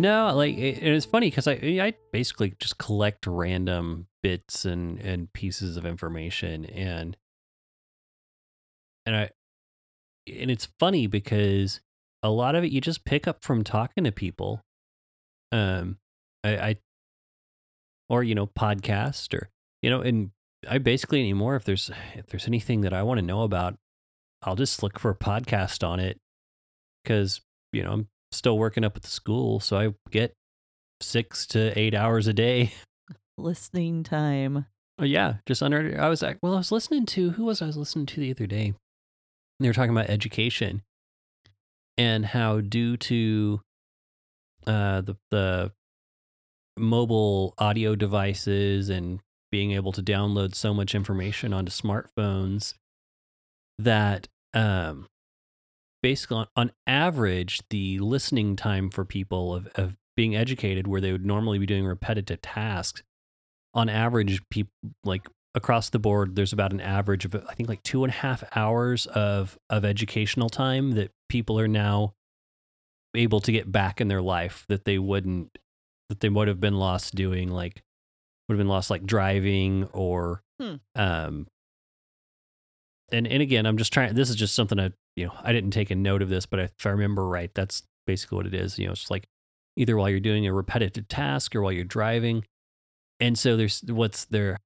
No, like it, it's funny because I I basically just collect random bits and and pieces of information and and I and it's funny because a lot of it you just pick up from talking to people. Um, I, I or you know podcast or you know and I basically anymore if there's if there's anything that I want to know about, I'll just look for a podcast on it because you know I'm still working up at the school, so I get six to eight hours a day. Listening time. Oh yeah, just under. I was like, well, I was listening to who was I was listening to the other day. And they were talking about education and how due to uh, the the mobile audio devices and being able to download so much information onto smartphones that um, basically on, on average the listening time for people of, of being educated where they would normally be doing repetitive tasks on average people like across the board there's about an average of i think like two and a half hours of of educational time that people are now able to get back in their life that they wouldn't that they would have been lost doing like would have been lost like driving or Hmm. um and and again i'm just trying this is just something i you know i didn't take a note of this but if i remember right that's basically what it is you know it's like either while you're doing a repetitive task or while you're driving and so there's what's they're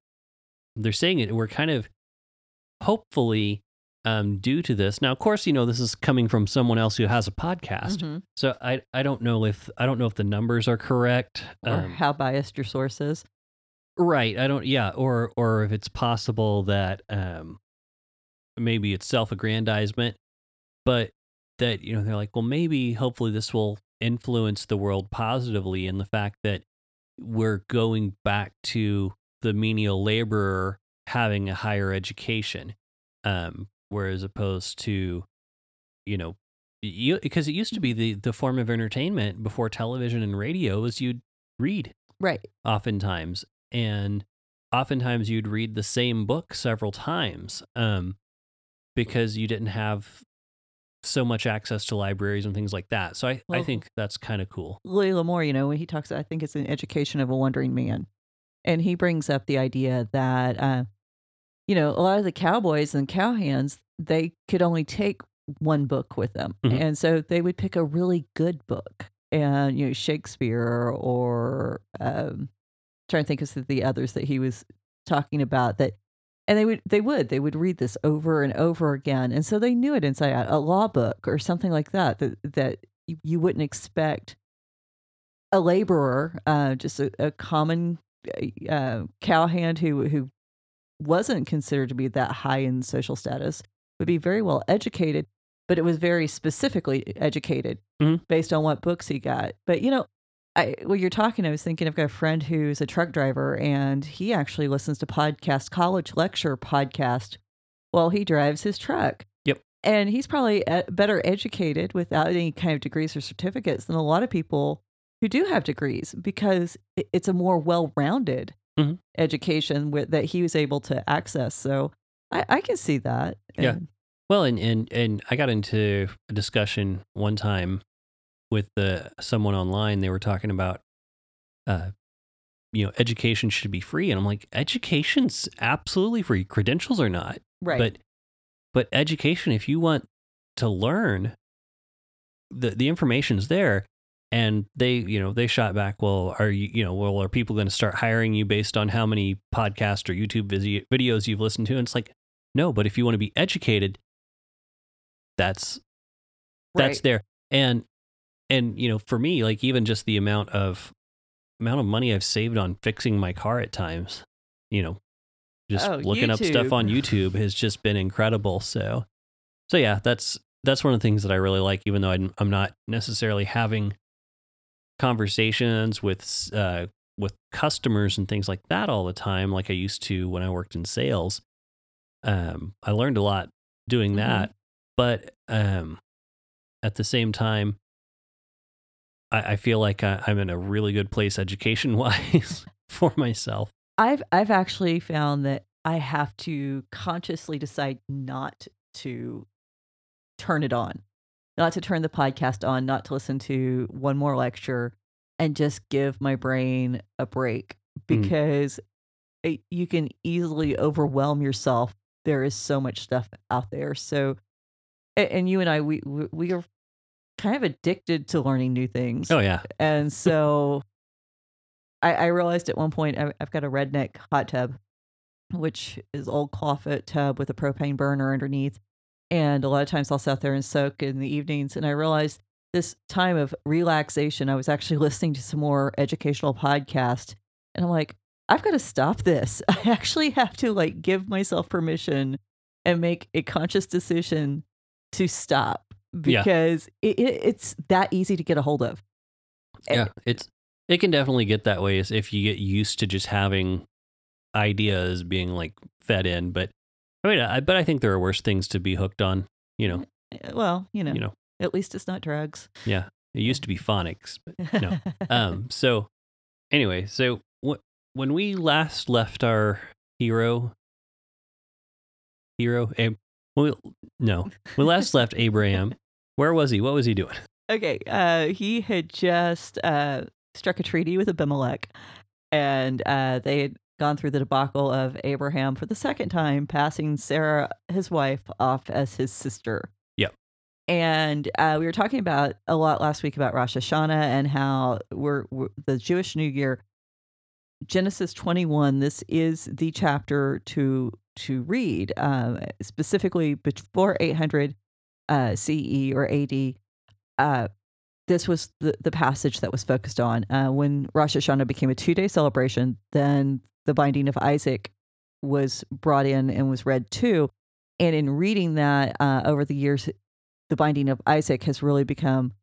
they're saying it we're kind of hopefully um due to this now of course you know this is coming from someone else who has a podcast Mhm. so i i don't know if i don't know if the numbers are correct Or um, how biased your source is. Right. I don't yeah, or or if it's possible that um maybe it's self-aggrandizement, but that you know they're like, well maybe hopefully this will influence the world positively in the fact that we're going back to the menial laborer having a higher education um whereas opposed to you know you, because it used to be the the form of entertainment before television and radio was you'd read Right. oftentimes and oftentimes you'd read the same book several times um, because you didn't have so much access to libraries and things like that so i, I think that's kind of cool Louis L'Amour, you know, when he talks, I think it's an education of a wandering man. And he brings up the idea that, uh, you know, a lot of the cowboys and cowhands, they could only take one book with them. Mhm. And so they would pick a really good book and, you know, Shakespeare or, um, trying to think of the others that he was talking about that and they would they would they would read this over and over again and so they knew it inside out a law book or something like that that that you, wouldn't expect a laborer uh just a, a common uh cowhand who who wasn't considered to be that high in social status would be very well educated but it was very specifically educated Mhm. based on what books he got but you know I, when you're talking, I was thinking I've got a friend who's a truck driver, and he actually listens to podcast, college lecture podcast, while he drives his truck. Yep. And he's probably e- better educated without any kind of degrees or certificates than a lot of people who do have degrees because it's a more well-rounded Mhm. education with, that he was able to access. So I, I can see that. Yeah. And- well and and and i got into a discussion one time with the someone online they were talking about uh you know education should be free and i'm like education's absolutely free credentials are not right. But but education, if you want to learn, the the information's there. And they, you know, they shot back. Well, are you, you know, well, are people going to start hiring you based on how many podcast or YouTube videos you've listened to? And it's like, no. But if you want to be educated, that's that's Right. there. And and you know, for me, like even just the amount of amount of money I've saved on fixing my car at times, you know, just Oh, looking up stuff on YouTube has just been incredible. So, so yeah, that's that's one of the things that I really like, even though I'm, I'm not necessarily having conversations with uh, with customers and things like that all the time, like I used to when I worked in sales. Um, I learned a lot doing Mhm. that, but um, at the same time, I, I feel like I, I'm in a really good place education wise for myself. I've I've actually found that I have to consciously decide not to turn it on, not to turn the podcast on, not to listen to one more lecture, and just give my brain a break Mm. because it, you can easily overwhelm yourself. There is so much stuff out there. So, and you and I, we, we are kind of addicted to learning new things. Oh yeah, And so I, I realized at one point I, I've got a redneck hot tub, which is old clawfoot tub with a propane burner underneath. And a lot of times I'll sit there and soak in the evenings. And I realized this time of relaxation, I was actually listening to some more educational podcast. And I'm like, I've got to stop this. I actually have to like give myself permission and make a conscious decision to stop Yeah. because it, it, it's that easy to get a hold of. Eh, yeah. It's it can definitely get that way if you get used to just having ideas being like fed in. But I mean, I, but I think there are worse things to be hooked on. You know, Eh, Well, you know, you know, at least it's not drugs. yeah. It used to be phonics, but No. um so anyway so wh- when we last left our hero hero Ab- we, no we last left abraham where was he what was he doing okay. Uh, he had just uh, struck a treaty with Abimelech, and uh, they had gone through the debacle of Abraham for the second time, passing Sarah, his wife, off as his sister. Yep. And uh, we were talking about a lot last week about Rosh Hashanah and how we're, we're the Jewish New Year. Genesis 21. This is the chapter to to read, uh, specifically before 800 uh, CE or AD. Uh, this was the, the passage that was focused on. Uh, when Rosh Hashanah became a two day celebration, then the binding of Isaac was brought in and was read too. And in reading that uh, over the years, the binding of Isaac has really become,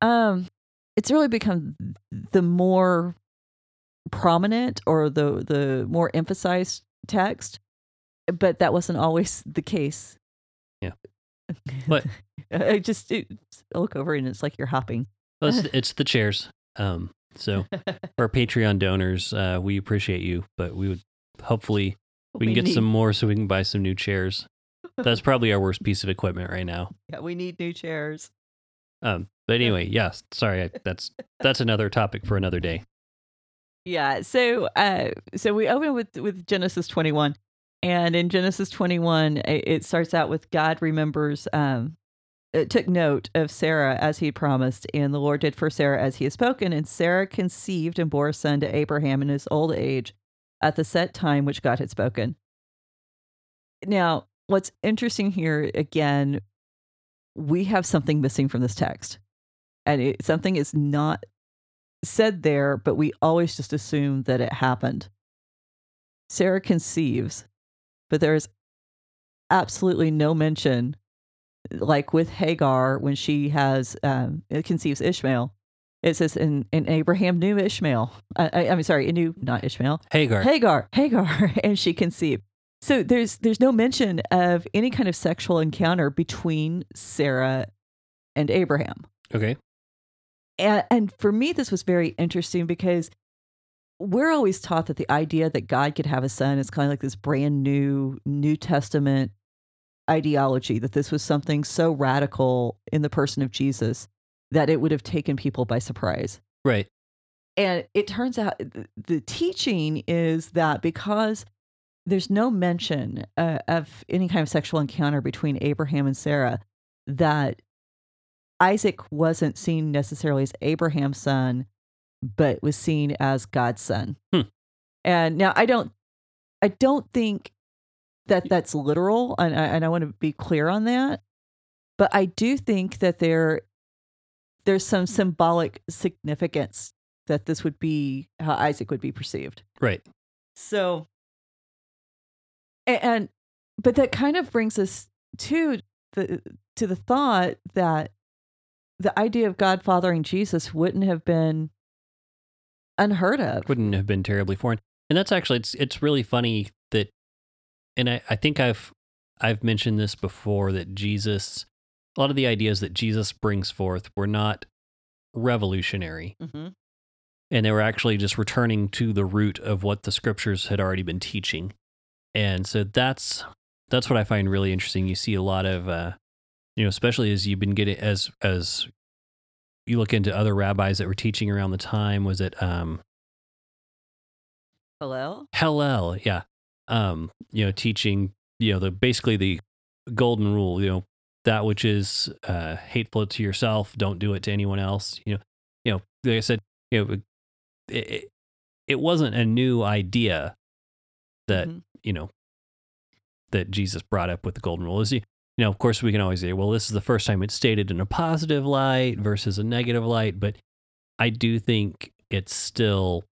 um, it's really become the more prominent or the the more emphasized text. But that wasn't always the case. Yeah. But- I just it, look over and it's like you're hopping. well, it's, it's the chairs um so for our patreon donors uh we appreciate you but we would hopefully we can get need- some more so we can buy some new chairs that's probably our worst piece of equipment right now Yeah, we need new chairs. um but anyway yes sorry I, that's that's another topic for another day Yeah. So, uh, so we open with with Genesis 21, and in Genesis 21, it starts out with God remembers, um, it took note of Sarah as he promised, and the Lord did for Sarah as he had spoken, and Sarah conceived and bore a son to Abraham in his old age, at the set time which God had spoken. Now, what's interesting here again, we have something missing from this text, and it, something is not said there, but we always just assume that it happened. Sarah conceives, but there is absolutely no mention, like with Hagar when she has um, it conceives Ishmael. It says, and, and Abraham knew Ishmael. I, I, I'm sorry, knew not Ishmael. hagar Hagar, Hagar, and she conceived. So there's there's no mention of any kind of sexual encounter between Sarah and Abraham. okay And, and for me, this was very interesting because we're always taught that the idea that God could have a son is kind of like this brand new New Testament ideology, that this was something so radical in the person of Jesus that it would have taken people by surprise. right And it turns out the teaching is that because there's no mention uh, of any kind of sexual encounter between Abraham and Sarah, that Isaac wasn't seen necessarily as Abraham's son, but was seen as God's son. Hmm. And now I don't, I don't think that that's literal, and I, and I want to be clear on that. But I do think that there, there's some symbolic significance that this would be how Isaac would be perceived. right So, a- and but that kind of brings us to the to the thought that the idea of God fathering Jesus wouldn't have been unheard of. wouldn't have been terribly foreign. And that's actually it's it's really funny that and I, I think I've I've mentioned this before that Jesus a lot of the ideas that Jesus brings forth were not revolutionary Mm-hmm. and they were actually just returning to the root of what the scriptures had already been teaching. And so that's that's what I find really interesting. You see a lot of uh you know, especially as you've been getting as as you look into other rabbis that were teaching around the time, was it um Hello. Hillel, yeah. Um, you know, teaching, you know, the basically the golden rule, you know, that which is uh hateful to yourself, don't do it to anyone else. You know, you know, like I said, you know, it, it, wasn't a new idea that, Mhm. you know, that Jesus brought up with the golden rule. Is you know, of course we can always say, well, this is the first time it's stated in a positive light versus a negative light, but I do think it's still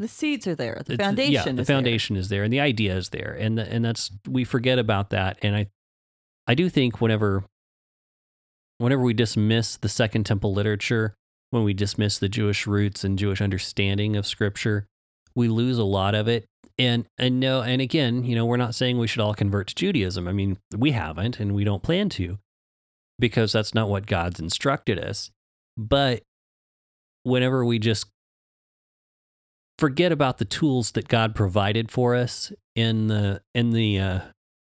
the seeds are there. The foundation. yeah, the is there. foundation is there, and the idea is there, and the, and that's we forget about that. And I, I do think whenever, whenever we dismiss the Second Temple literature, when we dismiss the Jewish roots and Jewish understanding of Scripture, we lose a lot of it. And and no, and again, you know, we're not saying we should all convert to Judaism. I mean, we haven't, and we don't plan to, because that's not what God's instructed us. But whenever we just forget about the tools that God provided for us in the in the uh,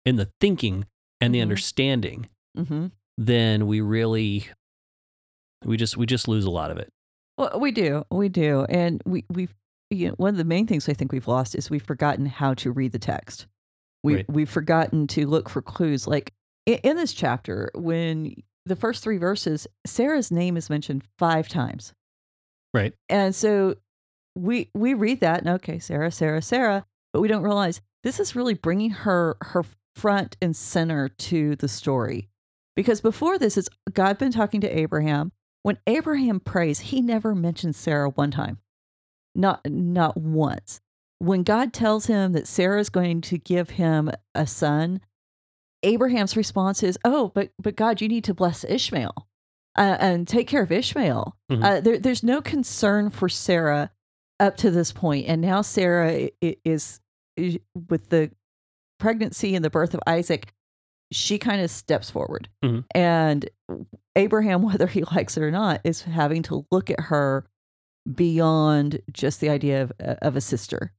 in the thinking and the Mhm. understanding, Mm-hmm. then we really we just we just lose a lot of it. Well, we do, we do, and we we you know, one of the main things I think we've lost is we've forgotten how to read the text. We Right. we've forgotten to look for clues. Like in, in this chapter, when the first three verses, Sarah's name is mentioned five times, Right. and so we we read that and okay, Sarah, Sarah, Sarah, but we don't realize this is really bringing her her front and center to the story, because before this, it's God been talking to Abraham. When Abraham prays, he never mentions Sarah one time, not not once. When God tells him that Sarah is going to give him a son, Abraham's response is, "Oh, but but God, you need to bless Ishmael uh, and take care of Ishmael." Mhm. Uh, there, there's no concern for Sarah up to this point, and now Sarah is, is with the pregnancy and the birth of Isaac. She kind of steps forward, Mhm. and Abraham, whether he likes it or not, is having to look at her beyond just the idea of, uh, of a sister.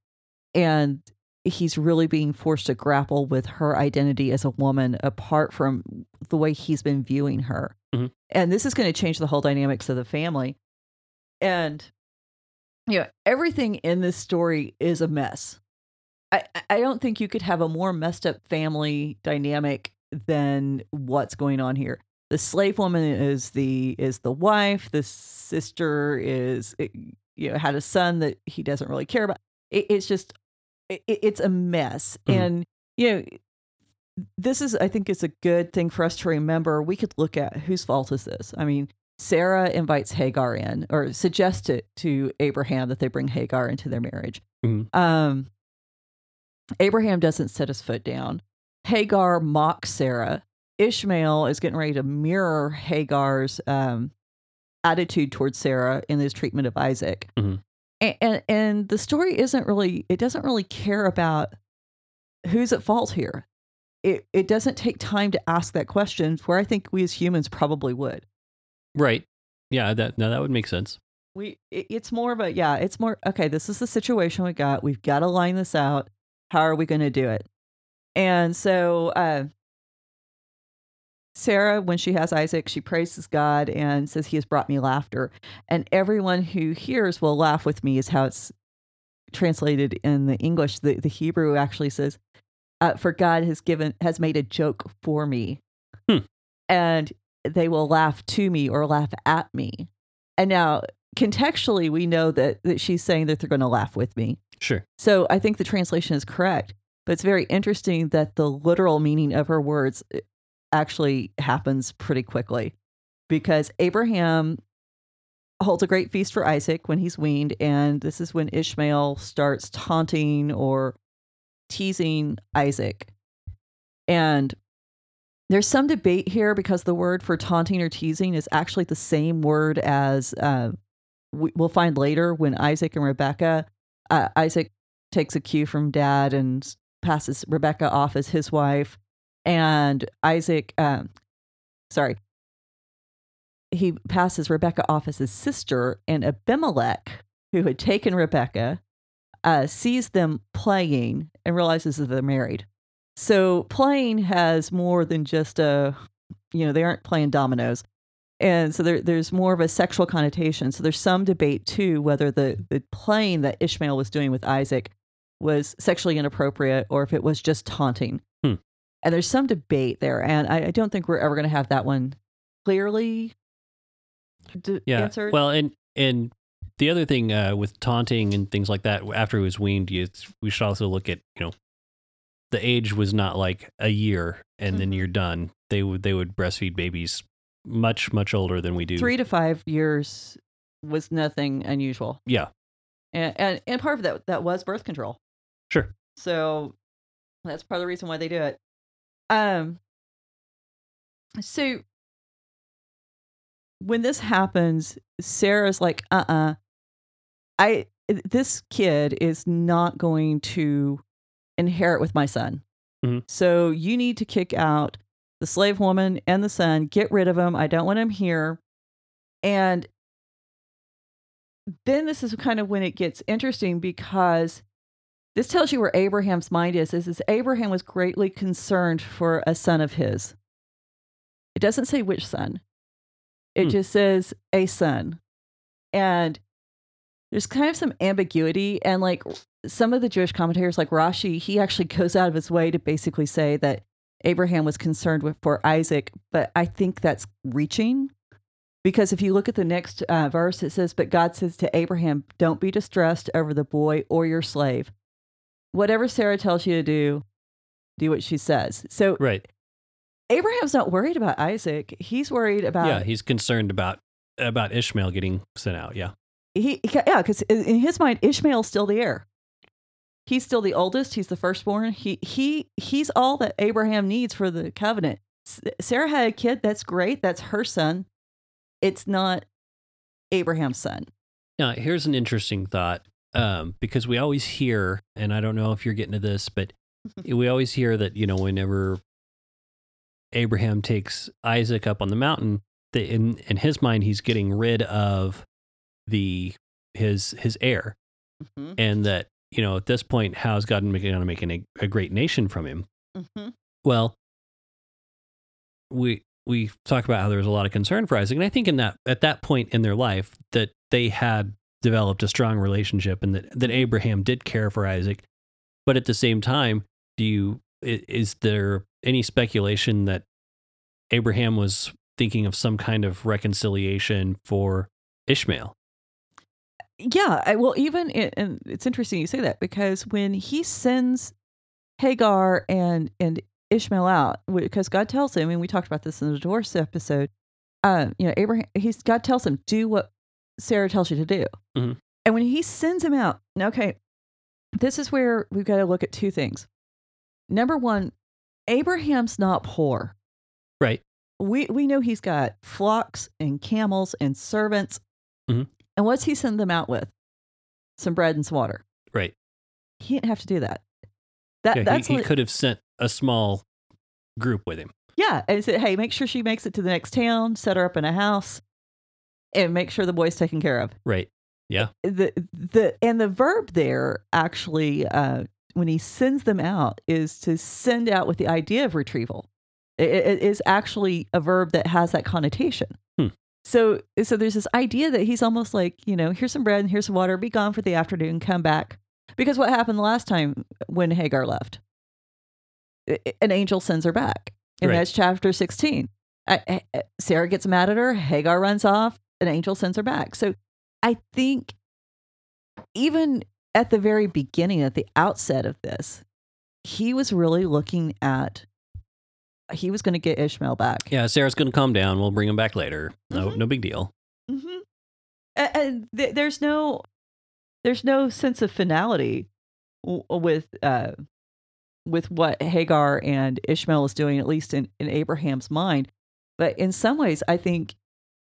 And he's really being forced to grapple with her identity as a woman apart from the way he's been viewing her. Mhm. And this is going to change the whole dynamics of the family. And, you know, everything in this story is a mess. I- I don't think you could have a more messed up family dynamic than what's going on here. The slave woman is the is the wife. The sister is eh, you know had a son that he doesn't really care about. It, it's just it, it's a mess, Mhm. and you know this is I think is a good thing for us to remember. We could look at whose fault is this. I mean, Sarah invites Hagar in or suggests it to Abraham that they bring Hagar into their marriage. Mhm. Um, Abraham doesn't set his foot down. Hagar mocks Sarah. Ishmael is getting ready to mirror Hagar's um, attitude towards Sarah in his treatment of Isaac. Mhm. And, and and the story isn't really it doesn't really care about who's at fault here. It it doesn't take time to ask that question where I think we as humans probably would. Right. Yeah. That no, that would make sense. We it, it's more of a yeah, it's more okay, this is the situation we got. We've got to line this out. How are we going to do it? And so uh Sarah, when she has Isaac, she praises God and says, He has brought me laughter. And everyone who hears will laugh with me, is how it's translated in the English. The, the Hebrew actually says, uh, For God has given, has made a joke for me. Hmm. And they will laugh to me or laugh at me. And now, contextually, we know that, that she's saying that they're going to laugh with me. Sure. So I think the translation is correct, but it's very interesting that the literal meaning of her words actually happens pretty quickly because Abraham holds a great feast for Isaac when he's weaned, and this is when Ishmael starts taunting or teasing Isaac. And there's some debate here because the word for taunting or teasing is actually the same word as uh, we, we'll find later when Isaac and Rebecca, uh, Isaac takes a cue from dad and passes Rebecca off as his wife, and Isaac, um, sorry, he passes Rebecca off as his sister, and Abimelech, who had taken Rebecca, uh, sees them playing and realizes that they're married. So playing has more than just a, you know, they aren't playing dominoes. And so there, there's more of a sexual connotation. So there's some debate too whether the, the playing that Ishmael was doing with Isaac was sexually inappropriate or if it was just taunting. And there's some debate there. And I, I don't think we're ever going to have that one clearly d- Yeah. answered. Well, and and the other thing uh, with taunting and things like that, after he was weaned, you, we should also look at you know, the age was not like a year and then Mhm. you're done. They would they would breastfeed babies much much older than we do. three to five years was nothing unusual. Yeah. And, and, and part of that, that was birth control. Sure. So that's part of the reason why they do it. Um, so when this happens, Sarah's like, uh uh I, this kid is not going to inherit with my son. Mhm. So you need to kick out the slave woman and the son, get rid of him. I don't want him here. And then this is kind of when it gets interesting because this tells you where Abraham's mind is. Is, is Abraham was greatly concerned for a son of his. It doesn't say which son. It Hmm. just says a son. And there's kind of some ambiguity and like some of the Jewish commentators like Rashi, he actually goes out of his way to basically say that Abraham was concerned with for Isaac, but I think that's reaching because if you look at the next uh, verse, it says, But God says to Abraham, Don't be distressed over the boy or your slave. Whatever Sarah tells you to do, do what she says. So Right. Abraham's not worried about Isaac. He's worried about yeah. He's concerned about about Ishmael getting sent out. Yeah. he, yeah, because in his mind, Ishmael's still the heir. He's still the oldest. He's the firstborn. He he he's all that Abraham needs for the covenant. S- Sarah had a kid. That's great. That's her son. It's not Abraham's son. Now, here's an interesting thought um, because we always hear, and I don't know if you're getting to this, but we always hear that, you know, whenever Abraham takes Isaac up on the mountain, that in, in his mind, he's getting rid of the his his heir. Mm-hmm. And that, you know, at this point, how is God going to make an, a great nation from him? Mm-hmm. Well, we we talk about how there was a lot of concern for Isaac, and I think in that at that point in their life that they had developed a strong relationship, and that that Abraham did care for Isaac. But at the same time, do you is there any speculation that Abraham was thinking of some kind of reconciliation for Ishmael? Yeah, I, well, even and it's interesting you say that because when he sends Hagar and and Ishmael out, because God tells him, and we talked about this in the divorce episode. Um, you know, Abraham, he's God tells him, do what Sarah tells you to do, Mhm. and when he sends him out, okay, this is where we've got to look at two things. Number one, Abraham's not poor. Right. We we know he's got flocks and camels and servants. Mhm. And what's he send them out with? Some bread and some water. Right. He didn't have to do that. That Yeah, that's he, he li- could have sent a small group with him. yeah, and said, hey, make sure she makes it to the next town, set her up in a house, and make sure the boy's taken care of. Right. Yeah. The the and the verb there actually uh, when he sends them out is to send out with the idea of retrieval. It, it is actually a verb that has that connotation. Hmm. So so there's this idea that he's almost like you know here's some bread and here's some water. Be gone for the afternoon. Come back because what happened the last time when Hagar left? I- I- An angel sends her back, and Right. that's chapter sixteen. Uh, uh, Sarah gets mad at her. Hagar runs off. An angel sends her back. So I think even at the very beginning, at the outset of this, he was really looking at he was going to get Ishmael back. Yeah, Sarah's going to calm down. We'll bring him back later. No, Mhm. no big deal. Mm-hmm. And, and th- there's no there's no sense of finality w- with uh, with what Hagar and Ishmael is doing, at least in, in Abraham's mind. But in some ways, I think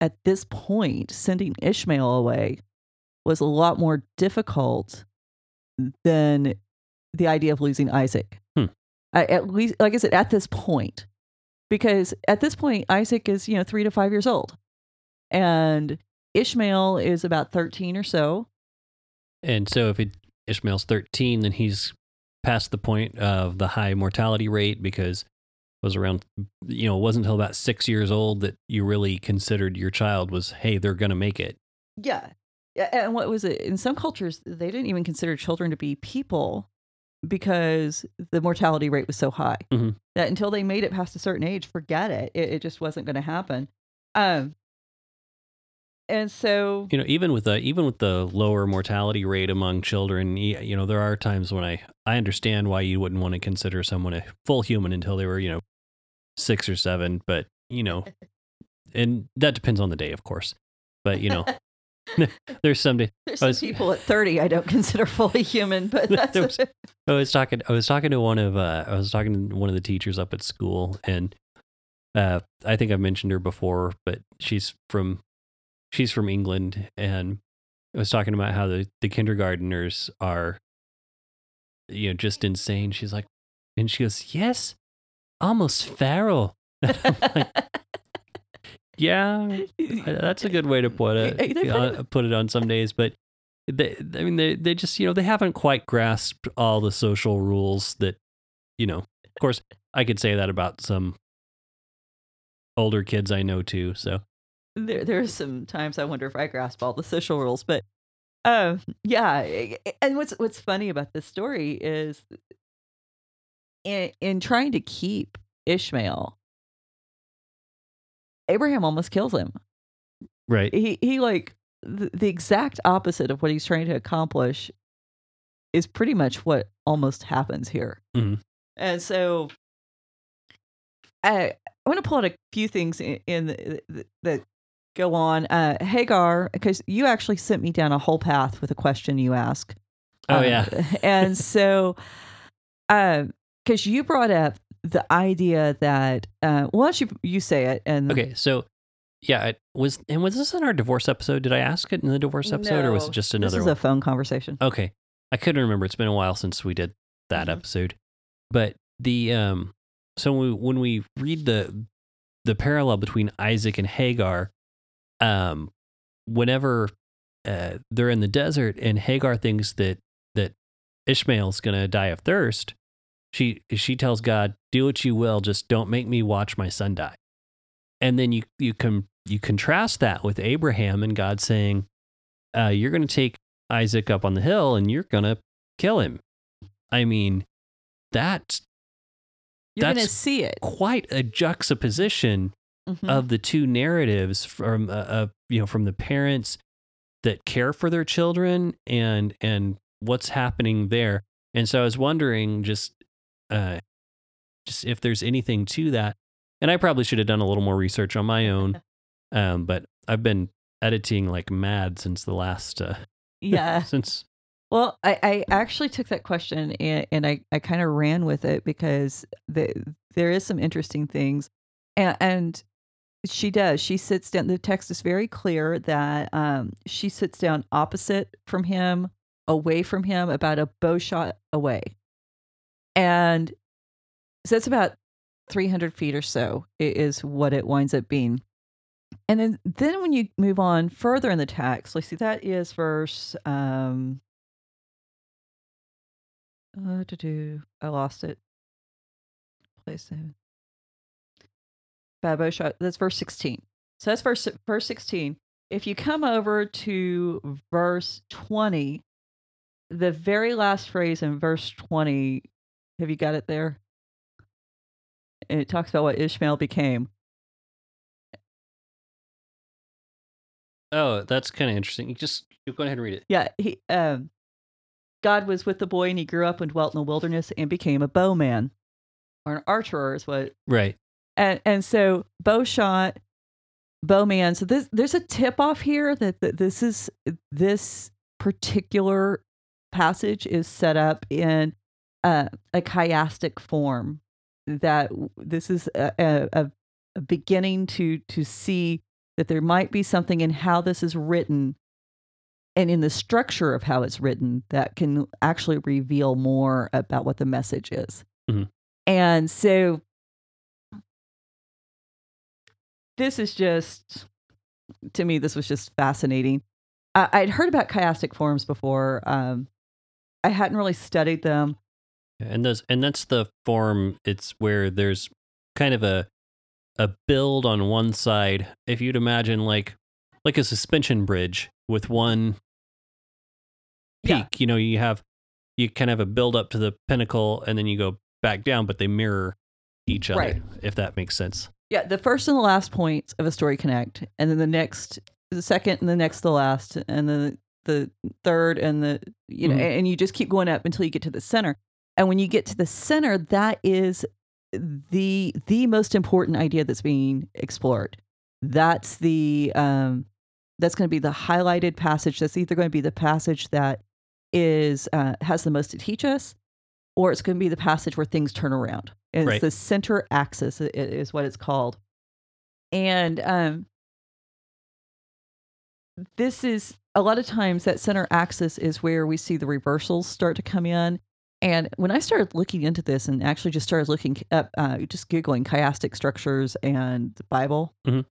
at this point, sending Ishmael away was a lot more difficult than the idea of losing Isaac. Hmm. I, at least, like I said, at this point, because at this point, Isaac is you know three to five years old, and Ishmael is about thirteen or so. And so if it, Ishmael's 13, then he's past the point of the high mortality rate because was around, you know, it wasn't until about six years old that you really considered your child was, hey, they're going to make it. Yeah. Yeah, And what was it? In some cultures, they didn't even consider children to be people because the mortality rate was so high Mhm. that until they made it past a certain age, forget it. It, it just wasn't going to happen. Um, and so, You know, even with the even with the lower mortality rate among children, you know, there are times when I I understand why you wouldn't want to consider someone a full human until they were, you know, six or seven. But you know, and that depends on the day, of course. But you know, there's some day. there's I some people at 30 I don't consider fully human, but that's was- I was talking. I was talking to one of. Uh, I was talking to one of the teachers up at school, and uh, I think I've mentioned her before, but she's from she's from England, and I was talking about how the the kindergarteners are, you know, just insane. She's like, and she goes, "Yes, almost feral." Like, yeah, that's a good way to put it. put uh, put it on some days, but they, I mean, they they just you know they haven't quite grasped all the social rules that you know. Of course, I could say that about some older kids I know too. So there there are some times I wonder if I grasp all the social rules, but um, yeah. eh, And what's what's funny about this story is in in trying to keep Ishmael, Abraham almost kills him. right, He he like the, the exact opposite of what he's trying to accomplish is pretty much what almost happens here. Mhm. And so I I want to pull out a few things in, in the, the, that go on. Uh, Hagar, because you actually sent me down a whole path with a question you ask. Oh, Uh, yeah. and so, because you brought up the idea that, uh, well, why don't you you say it? And okay. So yeah, it was and was this in our divorce episode? Did I ask it in the divorce episode, or was it just another? this is one? a phone conversation. Okay. I couldn't remember. It's been a while since we did that Mhm. episode. But the um so when we, when we read the the parallel between Isaac and Hagar, um whenever uh, they're in the desert and Hagar thinks that that Ishmael's going to die of thirst, she she tells God, "Do what you will, just don't make me watch my son die." And then you you can you contrast that with Abraham and God saying, uh, "You're going to take Isaac up on the hill and you're going to kill him." I mean, that's You're going to that's see it. quite a juxtaposition Mhm. of the two narratives from uh, uh, you know from the parents that care for their children and and what's happening there and so i was wondering just uh just if there's anything to that and i probably should have done a little more research on my own um but i've been editing like mad since the last uh yeah. since Well, I, I actually took that question and, and I, I kind of ran with it because the, there is some interesting things. And, and she does. She sits down. The text is very clear that um, she sits down opposite from him, away from him, about a bow shot away. And so that's about 300 feet or so is what it winds up being. And then, then when you move on further in the text, let's see, that is verse um, uh, to do. I lost it. Place. Bad bow shot. That's verse sixteen. So that's verse verse sixteen. If you come over to verse twenty, the very last phrase in verse twenty, have you got it there? And it talks about what Ishmael became. oh that's kind of interesting you just you go ahead and read it Yeah, he um God was with the boy and he grew up and dwelt in the wilderness and became a bowman. Or an archer is what right and and so bow shot bowman so this there's a tip off here that, that this is this particular passage is set up in uh, a chiastic form that this is a, a, a- beginning to to see that there might be something in how this is written and in the structure of how it's written that can actually reveal more about what the message is. Mhm. And so this is just to me this was just fascinating. I, I'd heard about chiastic forms before. Um, I hadn't really studied them. And those and that's the form it's where there's kind of a a build on one side. If you'd imagine like like a suspension bridge with one peak, Yeah. you know, you have you kind of have a build up to the pinnacle and then you go back down, but they mirror each other, Right. if that makes sense. Yeah, the first and the last points of a story connect, and then the next, the second and the next, the last, and then the third and the you know, Mhm. and you just keep going up until you get to the center. And when you get to the center, that is the the most important idea that's being explored. That's the um, that's going to be the highlighted passage. That's either going to be the passage that is uh, has the most to teach us, or it's going to be the passage where things turn around. And Right. it's the center axis is what it's called. And um, this is a lot of times that center axis is where we see the reversals start to come in. And when I started looking into this and actually just started looking up, uh, just Googling chiastic structures and the Bible, Mhm.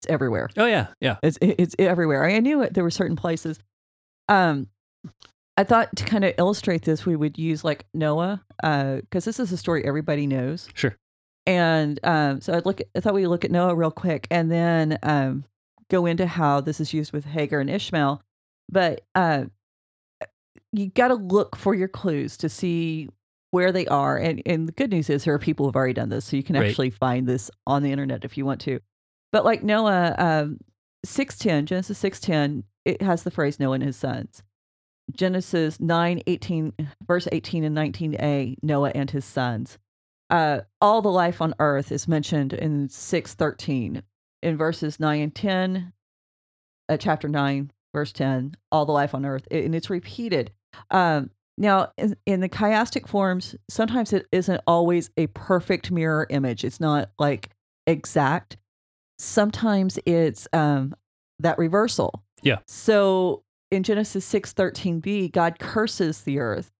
it's everywhere. Oh yeah, yeah. It's it's everywhere. I knew it. There were certain places. Um, I thought to kind of illustrate this, we would use like Noah, because this is a story everybody knows. Sure. And um, so I'd look. At, I thought we'd look at Noah real quick, and then um, go into how this is used with Hagar and Ishmael. But uh, you got to look for your clues to see where they are. And and the good news is there are people who've already done this, so you can Right. actually find this on the internet if you want to. But like Noah, um, six ten Genesis six ten, it has the phrase Noah and his sons. Genesis 9, 18, verse 18 and 19a, Noah and his sons. Uh, all the life on earth is mentioned in 613. In verses 9 and 10, uh, chapter 9, verse 10, all the life on earth, and it's repeated. Um, now, in, in the chiastic forms, sometimes it isn't always a perfect mirror image. It's not like exact. Sometimes it's um, that reversal. Yeah. So in Genesis 6 13b, God curses the earth.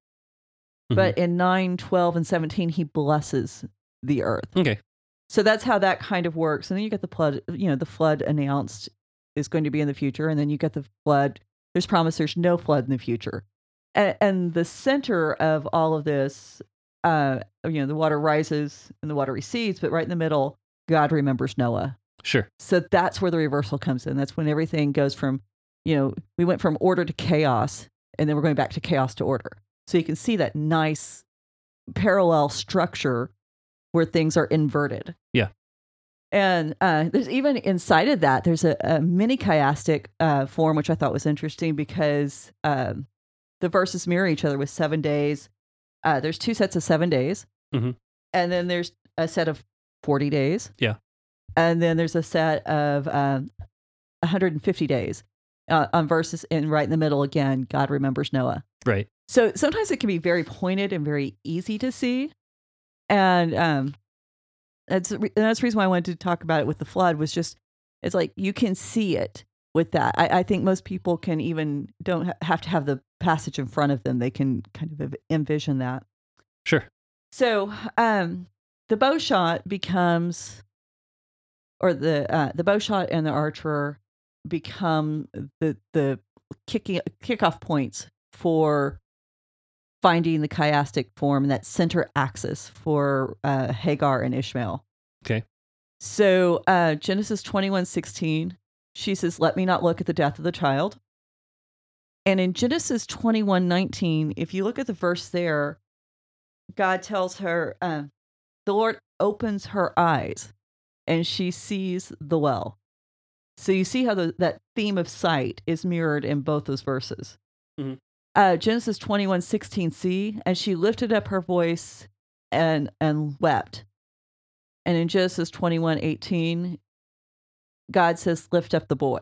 Mhm. But in 9, 12, and 17, he blesses the earth. Okay. So that's how that kind of works. And then you get the flood, you know, the flood announced is going to be in the future. And then you get the flood. There's promise there's no flood in the future. And, and the center of all of this, uh, you know, the water rises and the water recedes, but right in the middle, God remembers Noah. Sure. So that's where the reversal comes in. That's when everything goes from, you know, we went from order to chaos, and then we're going back to chaos to order. So you can see that nice parallel structure where things are inverted. Yeah. And uh, there's even inside of that, there's a, a mini chiastic uh, form, which I thought was interesting because um, the verses mirror each other with seven days. Uh, there's two sets of seven days. Mhm. And then there's a set of 40 days. Yeah. And then there's a set of um, 150 days uh, on verses. And right in the middle, again, God remembers Noah. Right. So sometimes it can be very pointed and very easy to see. And um, that's, the that's the reason why I wanted to talk about it with the flood was just, it's like you can see it with that. I, I think most people can even don't ha- have to have the passage in front of them. They can kind of envision that. Sure. So um, the bow shot becomes, or the uh, the bow shot and the archer become the the kicking kickoff points for finding the chiastic form and that center axis for uh, Hagar and Ishmael. Okay. So uh, Genesis twenty one sixteen, she says, "Let me not look at the death of the child." And in Genesis twenty one nineteen, if you look at the verse there, God tells her, uh, the Lord opens her eyes and she sees the well. So you see how the, that theme of sight is mirrored in both those verses. Mhm. Uh, Genesis 21 16c, and she lifted up her voice and, and wept. And in Genesis 21 18, God says, Lift up the boy.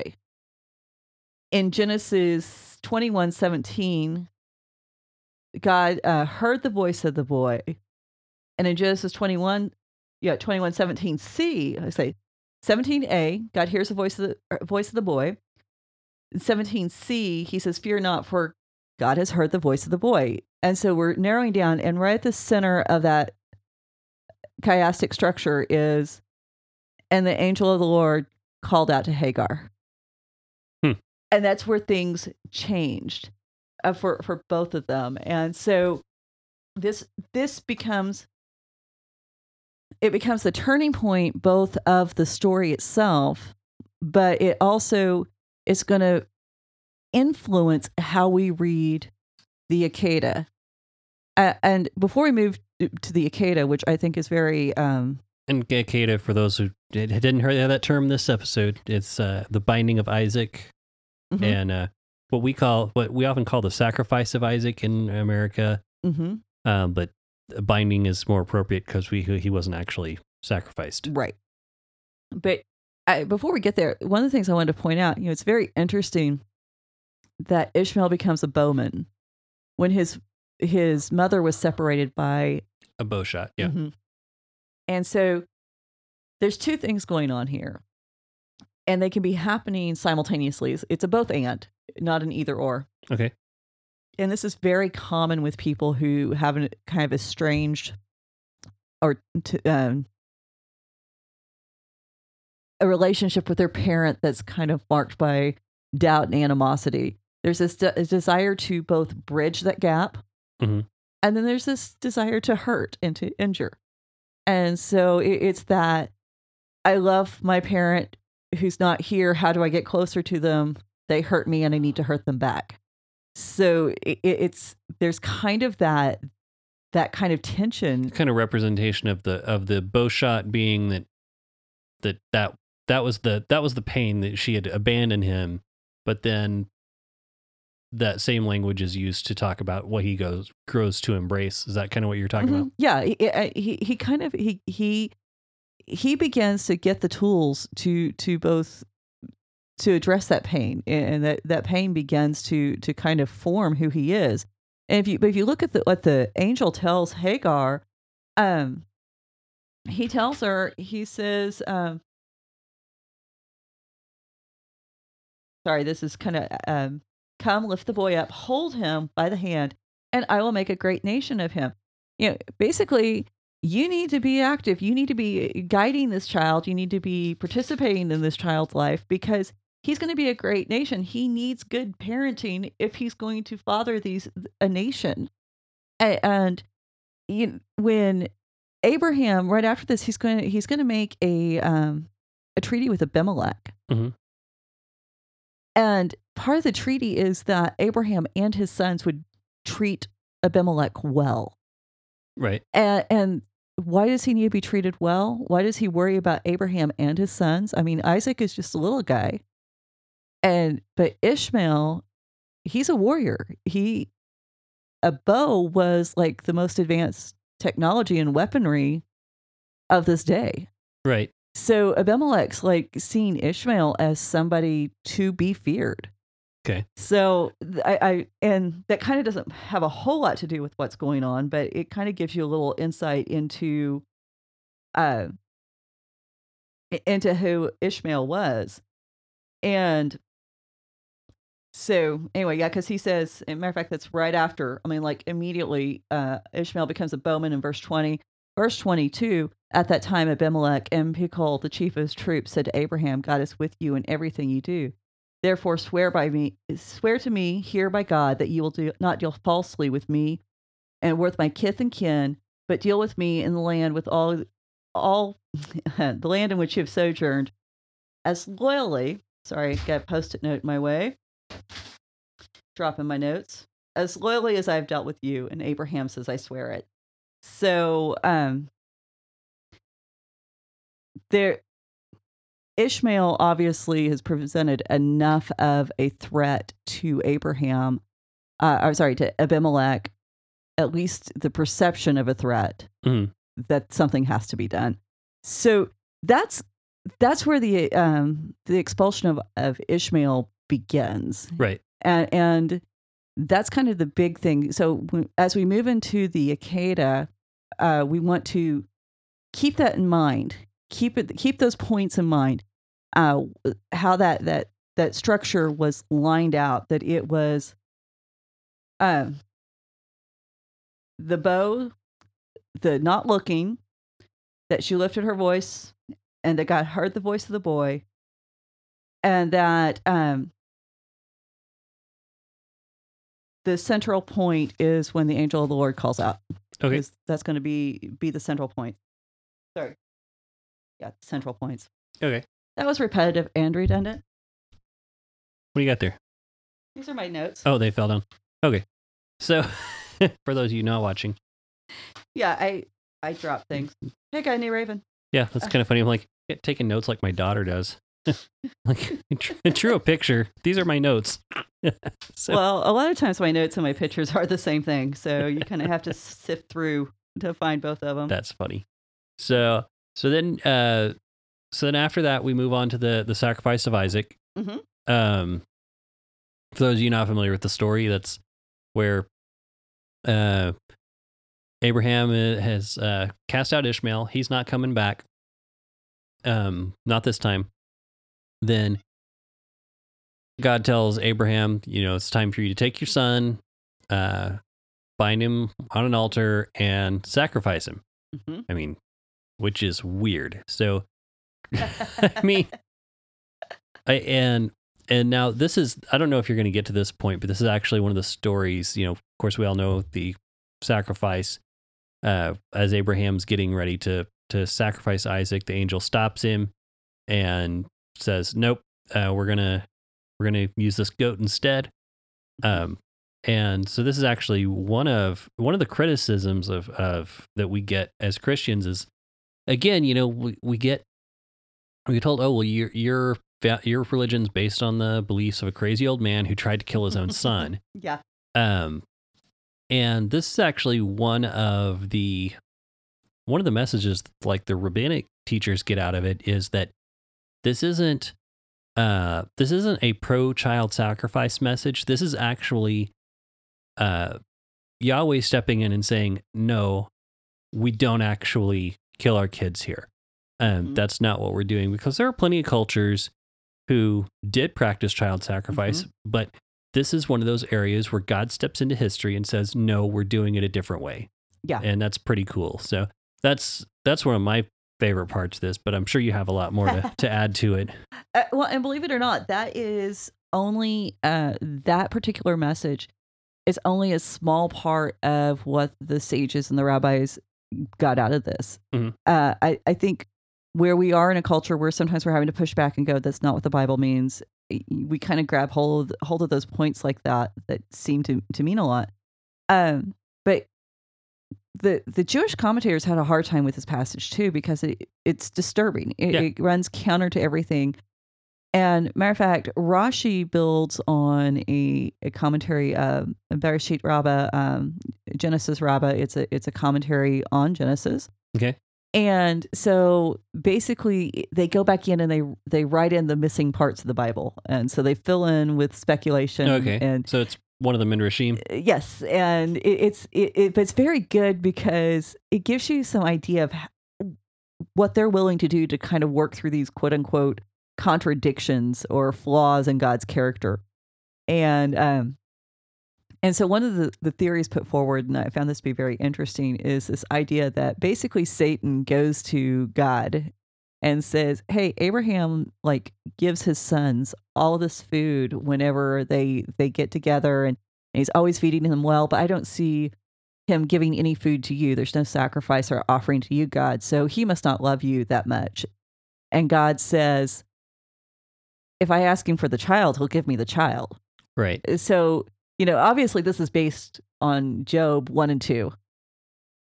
In Genesis 21 17, God uh, heard the voice of the boy. And in Genesis 21, yeah, 21, 17c, I say 17a, God hears the voice of the er, voice of the boy. In 17c, he says, Fear not, for God has heard the voice of the boy. And so we're narrowing down, and right at the center of that chiastic structure is, and the angel of the Lord called out to Hagar. And that's where things changed uh, for, for both of them. And so this this becomes it becomes the turning point both of the story itself, but it also is going to influence how we read the Akeda. Uh, and before we move to the Akeda, which I think is very um, And Akeda, for those who did- didn't hear that term this episode, it's uh, the binding of Isaac mhm, and uh, what we call, what we often call the sacrifice of Isaac in America. mhm, Um, but binding is more appropriate because we he wasn't actually sacrificed. right. But I, before we get there, one of the things I wanted to point out, you know, it's very interesting that Ishmael becomes a bowman when his his mother was separated by A bow shot, yeah. Mhm. And so there's two things going on here. And they can be happening simultaneously. It's- a both and, not an either or. Okay. And this is very common with people who have a kind of estranged or t- um, a relationship with their parent that's kind of marked by doubt and animosity. There's this de- a desire to both bridge that gap, Mhm. and then there's this desire to hurt and to injure. And so it, it's that I love my parent who's not here. How do I get closer to them? They hurt me, and I need to hurt them back. So it, it- it's there's kind of that that kind of tension. Kind of representation of the of the bow shot being that that that that was the that was the pain that she had abandoned him, but then that same language is used to talk about what he goes grows to embrace. Is that kind of what you're talking about? Mhm. Yeah, he, he he kind of he he he begins to get the tools to to both to address that pain, and that that pain begins to to kind of form who he is. And if you but if you look at the, what the angel tells Hagar, um, he tells her he says, um, sorry, this is kind of um, come lift the boy up, hold him by the hand, and I will make a great nation of him you know, basically, you need to be active. You need to be guiding this child. You need to be participating in this child's life because he's going to be a great nation. He needs good parenting if he's going to father these a nation. And when Abraham, right after this, he's going to he's going to make a um, a treaty with Abimelech. Mhm. And part of the treaty is that Abraham and his sons would treat Abimelech well. Right. And, and why does he need to be treated well? Why does he worry about Abraham and his sons? I mean, Isaac is just a little guy. And but Ishmael, he's a warrior. He a bow was like the most advanced technology and weaponry of this day. Right. So Abimelech's like seeing Ishmael as somebody to be feared. Okay. So I, I and that kind of doesn't have a whole lot to do with what's going on, but it kind of gives you a little insight into uh into who Ishmael was. And so anyway, yeah, because he says, matter of fact, that's right after. I mean, like immediately, uh, Ishmael becomes a bowman in verse twenty. Verse twenty-two. At that time, Abimelech and Pichol, the chief of his troops, said to Abraham, "God is with you in everything you do. Therefore, swear by me, swear to me here by God that you will do not deal falsely with me and with my kith and kin, but deal with me in the land with all, all the land in which you have sojourned, as loyally. Sorry, got a post-it note my way. Dropping my notes as loyally as I have dealt with you. And Abraham says, "I swear it." So, um, there Ishmael obviously has presented enough of a threat to Abraham, uh, I'm sorry, to Abimelech, at least the perception of a threat Mhm. that something has to be done. So that's that's where the um, the expulsion of, of Ishmael begins, Right. and and that's kind of the big thing. So as we move into the Akeda, uh, we want to keep that in mind. Keep it. Keep those points in mind. Uh, how that that that structure was lined out. That it was, um, the bow, the not looking, that she lifted her voice, and that God heard the voice of the boy, and that um, the central point is when the angel of the Lord calls out. Okay. That's going to be be the central point. Sorry. Yeah, central points. Okay. That was repetitive and redundant. What do you got there? These are my notes. Oh, they fell down. Okay. So, for those of you not watching, Yeah, I I drop things. Hey, guy, new Raven. yeah, that's ah. kind of funny. I'm like taking notes like my daughter does. like, I drew a picture. These are my notes. so, Well, a lot of times my notes and my pictures are the same thing, so you kind of have to sift through to find both of them. That's funny. So so then uh so then after that we move on to the the sacrifice of Isaac. Mhm. Um for those of you not familiar with the story, that's where uh Abraham uh, has uh cast out Ishmael. He's not coming back. Um not this time. Then God tells Abraham, you know, it's time for you to take your son, uh bind him on an altar and sacrifice him. Mhm. I mean, which is weird. So, I mean, I, and and now this is I don't know if you're going to get to this point, but this is actually one of the stories. You know, of course, we all know the sacrifice uh, as Abraham's getting ready to to sacrifice Isaac. The angel stops him and says, "Nope, uh, we're gonna we're gonna use this goat instead." Um, and so this is actually one of one of the criticisms of of that we get as Christians is again, you know, we, we get we get told, oh well, your your your religion's based on the beliefs of a crazy old man who tried to kill his own son. yeah. Um, and this is actually one of the one of the messages like the rabbinic teachers get out of it is that this isn't uh this isn't a pro child sacrifice message. This is actually uh Yahweh stepping in and saying, "No, we don't actually kill our kids here. Um, Mhm. That's not what we're doing because there are plenty of cultures who did practice child sacrifice, but this is one of those areas where God steps into history and says, "No, we're doing it a different way." Yeah. and that's pretty cool. So that's that's one of my favorite parts of this. But I'm sure you have a lot more to, to add to it. Uh, well, and believe it or not, that is only uh, that particular message is only a small part of what the sages and the rabbis got out of this. Mhm. Uh, I, I think where we are in a culture where sometimes we're having to push back and go, "That's not what the Bible means." We kind of grab hold hold of those points like that that seem to to mean a lot. Um, but the the Jewish commentators had a hard time with this passage too because it it's disturbing. It, Yeah. it runs counter to everything. And matter of fact, Rashi builds on a, a commentary, um, Bereshit Rabbah, um, Genesis Rabbah. It's a it's a commentary on Genesis. Okay. And so basically, they go back in and they they write in the missing parts of the Bible, and so they fill in with speculation. Okay. And So it's one of the Midrashim. yes, and it, it's it, it, but it's very good because it gives you some idea of what they're willing to do to kind of work through these quote unquote contradictions or flaws in God's character, and um, and so one of the the theories put forward, and I found this to be very interesting, is this idea that basically Satan goes to God and says, "Hey, Abraham like gives his sons all this food whenever they they get together and, and he's always feeding them well, but I don't see him giving any food to you. There's no sacrifice or offering to you, God. So he must not love you that much." And God says, "If I ask him for the child, he'll give me the child." Right. So, you know, obviously this is based on Job 1 and 2.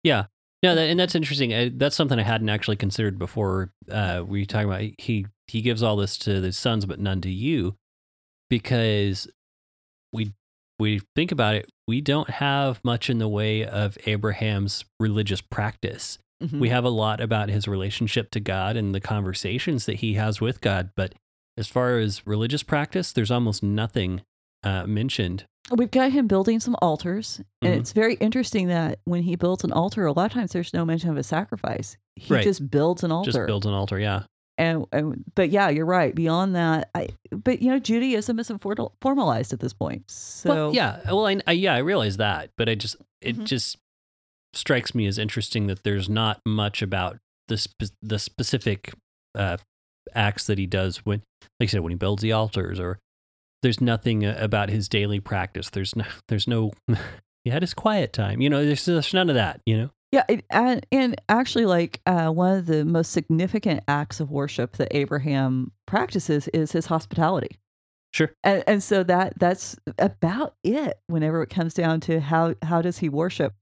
Yeah. No, that, and that's interesting. Uh, that's something I hadn't actually considered before. Uh, we talking about he he gives all this to the sons, but none to you, because we we think about it. We don't have much in the way of Abraham's religious practice. Mhm. We have a lot about his relationship to God and the conversations that he has with God, but as far as religious practice, there's almost nothing uh, mentioned. We've got him building some altars. And Mhm. it's very interesting that when he builds an altar, a lot of times there's no mention of a sacrifice. He Right. just builds an altar. Just builds an altar, yeah. and, and but yeah, you're right. Beyond that, I but you know Judaism isn't for, formalized at this point. So Well, yeah. Well, I, I yeah, I realize that, but I just it Mhm. just strikes me as interesting that there's not much about the spe- the specific uh, acts that he does when, like I said, when he builds the altars, or there's nothing uh, about his daily practice. There's no, there's no. he had his quiet time. You know, there's, there's none of that. You know. Yeah, it, and, and actually, like uh, one of the most significant acts of worship that Abraham practices is his hospitality. Sure. And, and so that that's about it. Whenever it comes down to how how does he worship,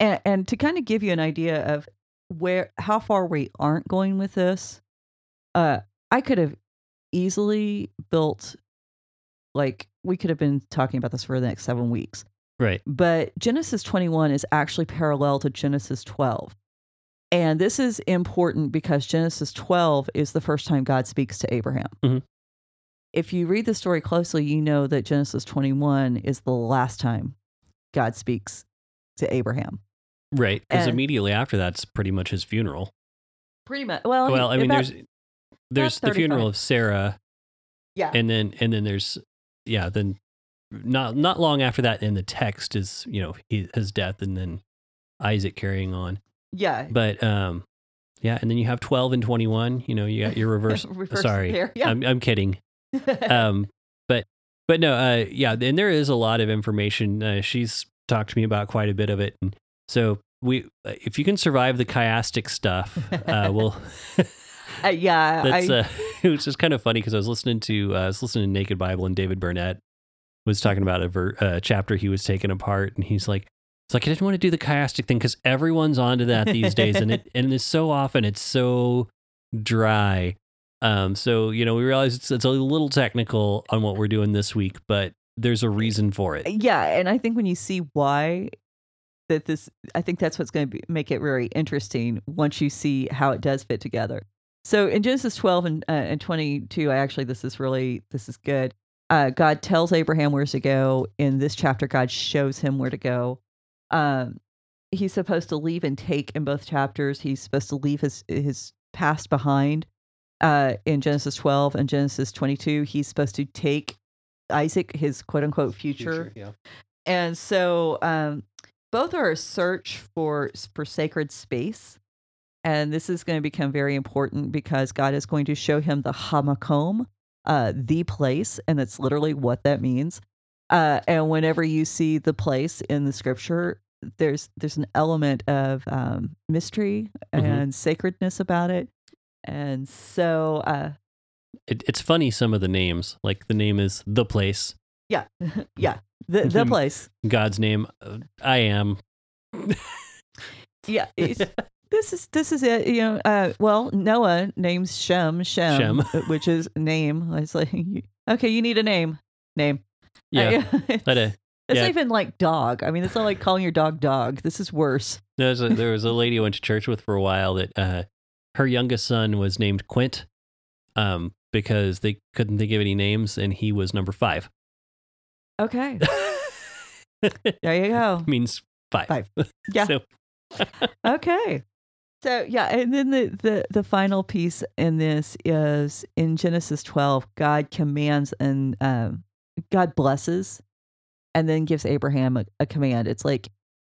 and and to kind of give you an idea of where how far we aren't going with this, uh, I could have easily built like we could have been talking about this for the next seven weeks Right. but Genesis 21 is actually parallel to Genesis 12. And this is important because Genesis 12 is the first time God speaks to Abraham. Mhm. If you read the story closely, you know that Genesis 21 is the last time God speaks to Abraham. Right. Because immediately after that's pretty much his funeral. Pretty much. Well, he- well, I mean, about- there's there's the funeral of Sarah, yeah. and then and then there's yeah then not not long after that in the text is you know his death and then Isaac carrying on. yeah. But um, yeah, and then you have twelve and twenty one. You know, you got your reverse. Reverse sorry, there, yeah. I'm I'm kidding. Um, but but no, uh, yeah, and there is a lot of information. Uh, she's talked to me about quite a bit of it, and so we, uh, if you can survive the chiastic stuff, uh, we'll. Uh, yeah. That's I, uh, it was just kind of funny because I was listening to uh, I was listening to Naked Bible and David Burnett was talking about a ver- uh, chapter he was taking apart and he's like it's like I didn't want to do the chiastic thing because everyone's onto that these days and it and it's so often it's so dry. Um, so you know we realize it's it's a little technical on what we're doing this week, but there's a reason for it. yeah and i think when you see why that this i think that's what's going to make it very interesting once you see how it does fit together so in genesis 12 and, uh, and 22 i actually this is really this is good. Uh, god tells abraham where to go. In this chapter god shows him where to go. Um, he's supposed to leave and take in both chapters. He's supposed to leave his his past behind. Uh, in genesis 12 and genesis 22 he's supposed to take isaac his quote unquote future. Yeah. and so um, both are a search for for sacred space. And this is going to become very important because God is going to show him the hamakom, uh, the place, and that's literally what that means. Uh, and whenever you see the place in the scripture, there's there's an element of um, mystery Mhm. and sacredness about it. And so, uh, It, it's funny some of the names like the name is the place. yeah, yeah, the the place. God's name, uh, I am. Yeah, it's, this is this is it. You know, uh, well, Noah names Shem Shem, Shem. uh, which is name. It's like, okay, you need a name. Name. Yeah, Uh, it's, it's yeah. not even like dog. I mean, it's not like calling your dog dog. This is worse. There's a, there was a lady I went to church with for a while that uh, her youngest son was named Quint um, because they couldn't think of any names, and he was number five. Okay, there you go. means five. Five. Yeah. So, Okay. So yeah, and then the, the the final piece in this is in Genesis 12, God commands and um, God blesses, and then gives Abraham a, a command. It's like,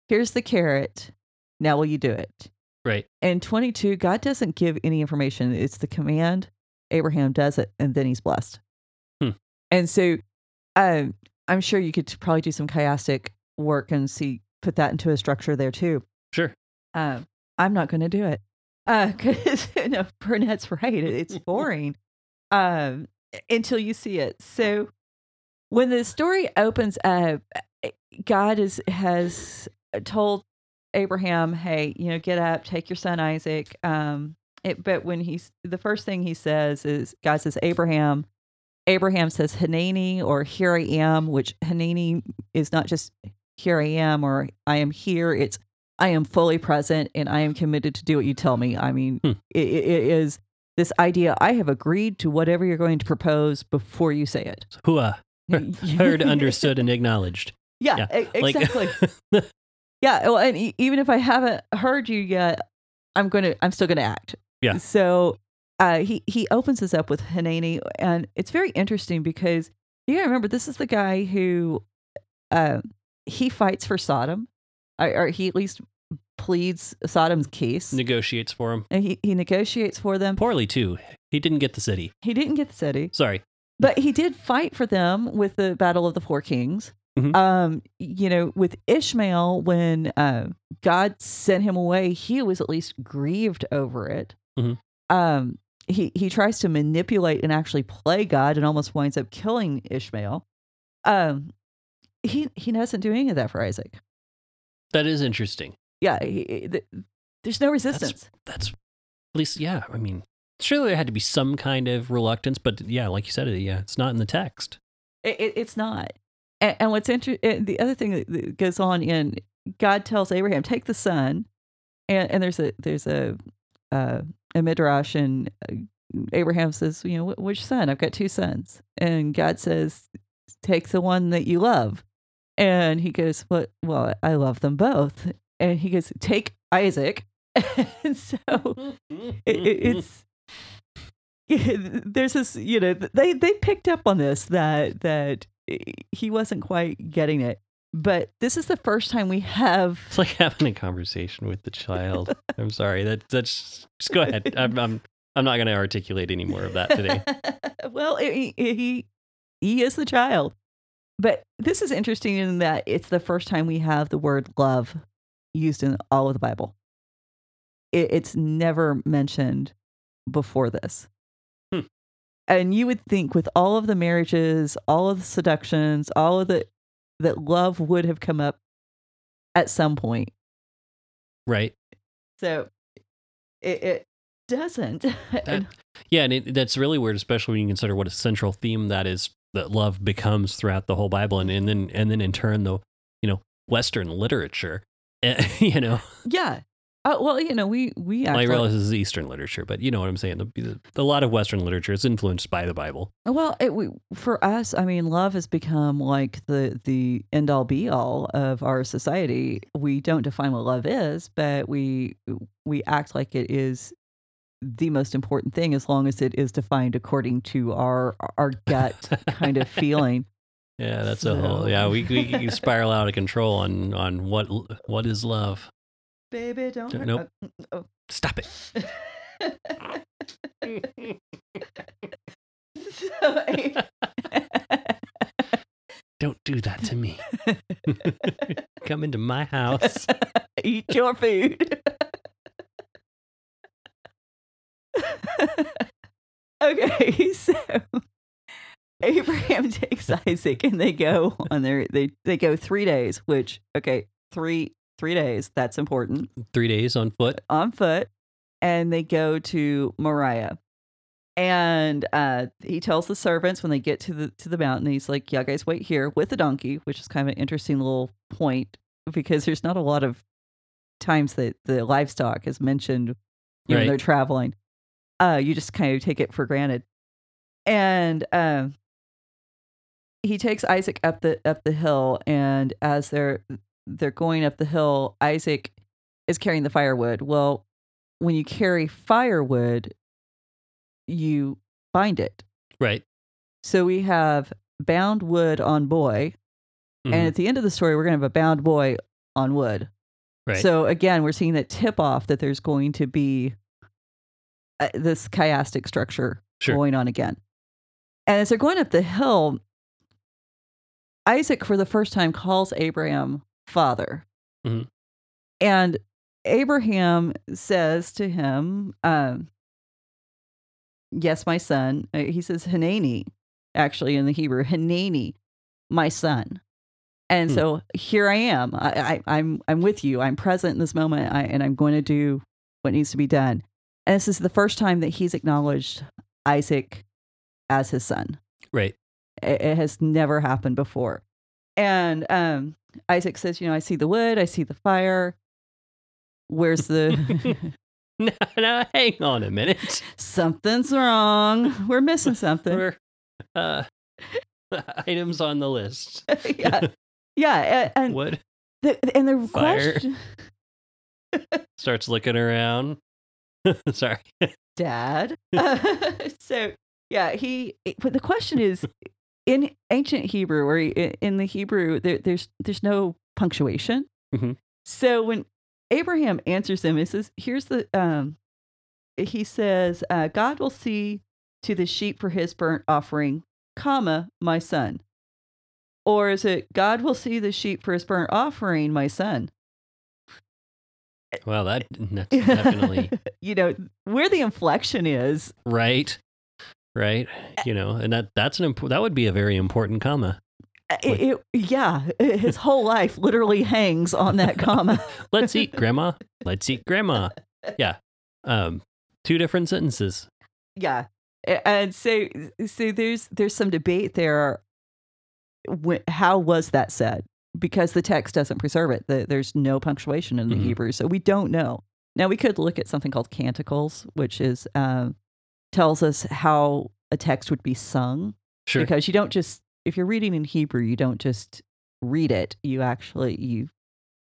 here's the carrot. Now will you do it? right. And 22, God doesn't give any information. It's the command. Abraham does it, and then he's blessed. Hmm. And so, um, I'm sure you could probably do some chiastic work and see put that into a structure there too. Sure. Um, I'm not going to do it because you know Burnett's right. It's boring um, until you see it. So when the story opens up, eh, God is has told Abraham, "Hey, you know, get up, take your son Isaac." Um, it, but when he's the first thing he says is, God says, "Abraham." Abraham says, "Hineni," or "Here I am," which Hineni is not just "Here I am" or "I am here." It's I am fully present and I am committed to do what you tell me. I mean, Hmm. it, it is this idea I have agreed to whatever you're going to propose before you say it. Hua. Heard, understood, and acknowledged. Yeah, Yeah, e- Like- exactly. yeah, well, and e- even if I haven't heard you yet, I'm going to I'm still going to act. Yeah. So uh, he he opens this up with Hineni, and it's very interesting because you remember this is the guy who uh, he fights for Sodom, or, he at least pleads Sodom's case. Negotiates for him. and he, he negotiates for them. Poorly, too. He didn't get the city. He didn't get the city, Sorry. but he did fight for them with the Battle of the Four Kings. Mhm. Um, you know, with Ishmael, when uh, God sent him away, he was at least grieved over it. Mhm. Um, he he tries to manipulate and actually play God, and almost winds up killing Ishmael. Um, he he doesn't do any of that for Isaac. That is interesting. Yeah, he, he- th- there's no resistance. That's at least, yeah. I mean, surely there had to be some kind of reluctance, but yeah, like you said, yeah, it's not in the text. It, it, it's not. And, and what's interesting, the other thing that- that goes on in God tells Abraham, take the son, and and there's a there's a uh, a midrash, and uh, Abraham says, you know, which son? I've got two sons, and God says, take the one that you love, and he goes, what? Well, I love them both, and he goes, take Isaac, and so it, it- it's there's this you know they they picked up on this that that he wasn't quite getting it but this is the first time we have It's like having a conversation with the child. I'm sorry. That that's just go ahead. I'm I'm, I'm not going to articulate any more of that today. well he, he he is the child but this is interesting in that it's the first time we have the word love used in all of the bible it, it's never mentioned before this Hmm. and you would think with all of the marriages all of the seductions all of the that love would have come up at some point Right. so it, it doesn't And- Yeah, and it, that's really weird, especially when you consider what a central theme that is that love becomes throughout the whole Bible, and, and then and then in turn the you know Western literature, eh, you know, yeah uh, well you know we we well, I act like- realize this is Eastern literature, but you know what I'm saying. The, the, a lot of Western literature is influenced by the Bible. Well, it, we, for us, I mean, love has become like the the end all be all of our society. We don't define what love is, but we we act like it is the most important thing as long as it is defined according to our our gut kind of feeling. Yeah, that's a whole. Yeah, we we spiral out of control on on what what is love. Baby, don't. hurt- Nope. uh, Stop it. so, Don't do that to me. Come into my house. Eat your food. okay, so Abraham takes Isaac and they go on their they they go 3 days, which okay, 3 3 days, that's important, Three days on foot. on foot, and they go to Moriah. And uh, he tells the servants when they get to the to the mountain, he's like, "Yeah, guys, wait here with the donkey," which is kind of an interesting little point because there's not a lot of times that the livestock is mentioned when Right. they're traveling. Uh, you just kind of take it for granted. And um, he takes Isaac up the up the hill, and as they're they're going up the hill, Isaac is carrying the firewood. Well, when you carry firewood, you bind it. Right. So we have bound wood on boy, Mhm. and at the end of the story, we're going to have a bound boy on wood. Right. So again, we're seeing that tip off that there's going to be uh, this chiastic structure Sure. going on again. And as they're going up the hill, Isaac, for the first time, calls Abraham father. Mhm. And Abraham says to him, um, Yes, my son. Uh, He says, Hineni, actually, in the Hebrew, Hineni, my son. And Hmm. so here I am. I, I, I'm I'm with you. I'm present in this moment, I, and I'm going to do what needs to be done. And this is the first time that he's acknowledged Isaac as his son. right. It, it has never happened before. And um, Isaac says, "You know, I see the wood, I see the fire. Where's the no, no, hang on a minute. something's wrong? We're missing something." We're, uh, items on the list. yeah, yeah, a- and Wood the, and the Fire. question. starts looking around. Sorry. Dad. so yeah, he. But the question is, in ancient Hebrew or in the Hebrew, there, there's there's no punctuation. Mhm. So when Abraham answers him, he says, "Here's the." Um, he says, uh, "God will see to the sheep for His burnt offering, comma, my son." Or is it God will see the sheep for His burnt offering, my son? Well, that that's definitely you know where the inflection is. right. Right. You know, and that that's an imp- that would be a very important comma. It, it, yeah, his whole life literally hangs on that comma. Let's eat, grandma. Let's eat, grandma. Yeah. Um, two different sentences. yeah, and so so there's there's some debate there. How was that said? Because the text doesn't preserve it. The, there's no punctuation in the Mhm. Hebrew, so we don't know. Now we could look at something called canticles, which is um, tells us how a text would be sung. Sure. because you don't just if you're reading in Hebrew, you don't just read it. You actually you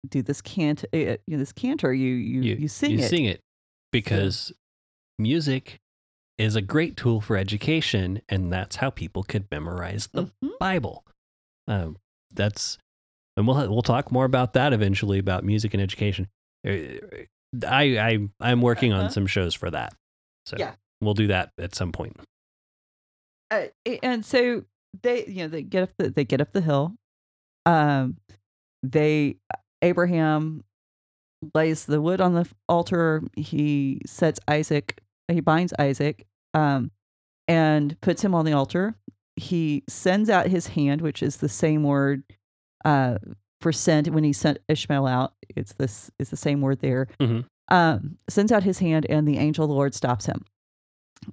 do this cant uh, you know, this cantor. You you you, sing you it. sing it because music is a great tool for education, and that's how people could memorize the Mhm. Bible. Um, that's, and we'll we'll talk more about that eventually about music and education. Uh, I I I'm working on Uh-huh. some shows for that, so Yeah. we'll do that at some point. Uh, and so they you know they get up the, they get up the hill. Um, they Abraham lays the wood on the altar. He sets Isaac. He binds Isaac. Um, and puts him on the altar. He sends out his hand, which is the same word uh, for sent when he sent Ishmael out. It's this is the same word there. Mhm. Um, sends out his hand, and the angel of the Lord stops him.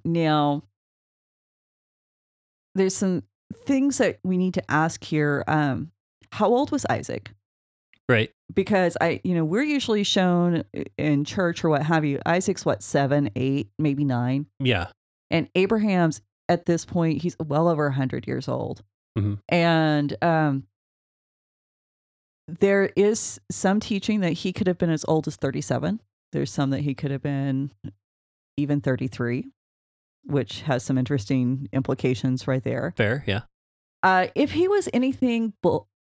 Now, there's some things that we need to ask here. Um, how old was Isaac? Right. because I, you know, we're usually shown in church or what have you. Isaac's what seven, eight, maybe nine, Yeah. and Abraham's at this point he's well over a hundred years old, Mhm. and um, there is some teaching that he could have been as old as thirty-seven. There's some that he could have been even thirty-three, which has some interesting implications right there. Fair. Yeah. Uh, if he was anything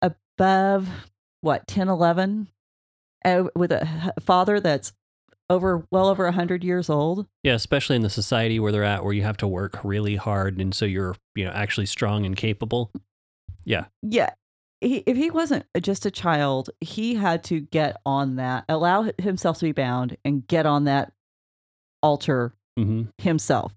above what 10 11 uh, with a father that's over well over 100 years old Yeah. Especially in the society where they're at, where you have to work really hard, and so you're you know actually strong and capable. Yeah. Yeah he, if he wasn't just a child he had to get on that allow himself to be bound and get on that altar hmm himself.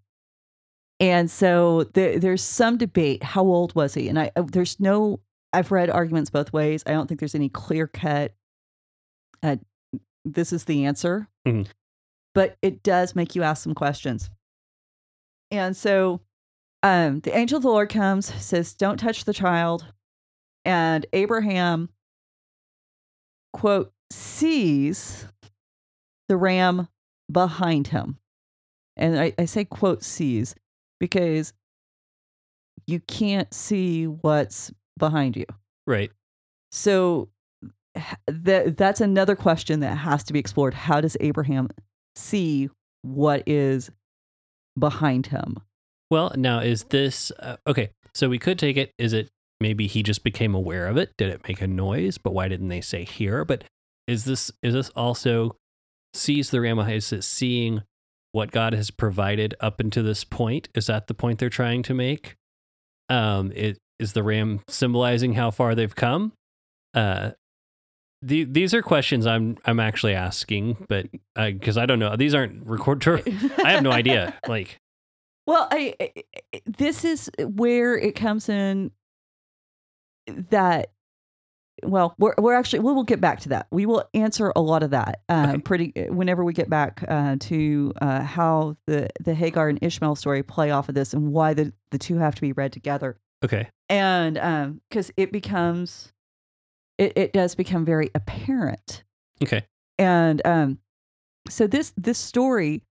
And so there, there's some debate how old was he? And i uh, there's no i've read arguments both ways. I don't think there's any clear cut uh, this is the answer. Mhm. but it does make you ask some questions. And so um the angel of the lord comes says don't touch the child and abraham quote sees the ram behind him and I, I say quote sees because you can't see what's behind you Right. so that that's another question that has to be explored how does abraham see what is behind him Well, now is this uh, okay? So we could take it. Is it maybe he just became aware of it? Did it make a noise? But why didn't they say here? But is this is this also sees the ram? Is it seeing what God has provided up until this point? Is that the point they're trying to make? Um, it is the ram symbolizing how far they've come. Uh, the, these are questions I'm I'm actually asking, but because I don't know, these aren't recorded. I have no idea. Like, Well, I- I- this is where it comes in that well, we're we're actually we will get back to that. We will answer a lot of that um, Okay. pretty whenever we get back uh, to uh, how the the Hagar and Ishmael story play off of this and why the the two have to be read together. okay, And um because it becomes it, it does become very apparent okay, and um so this this story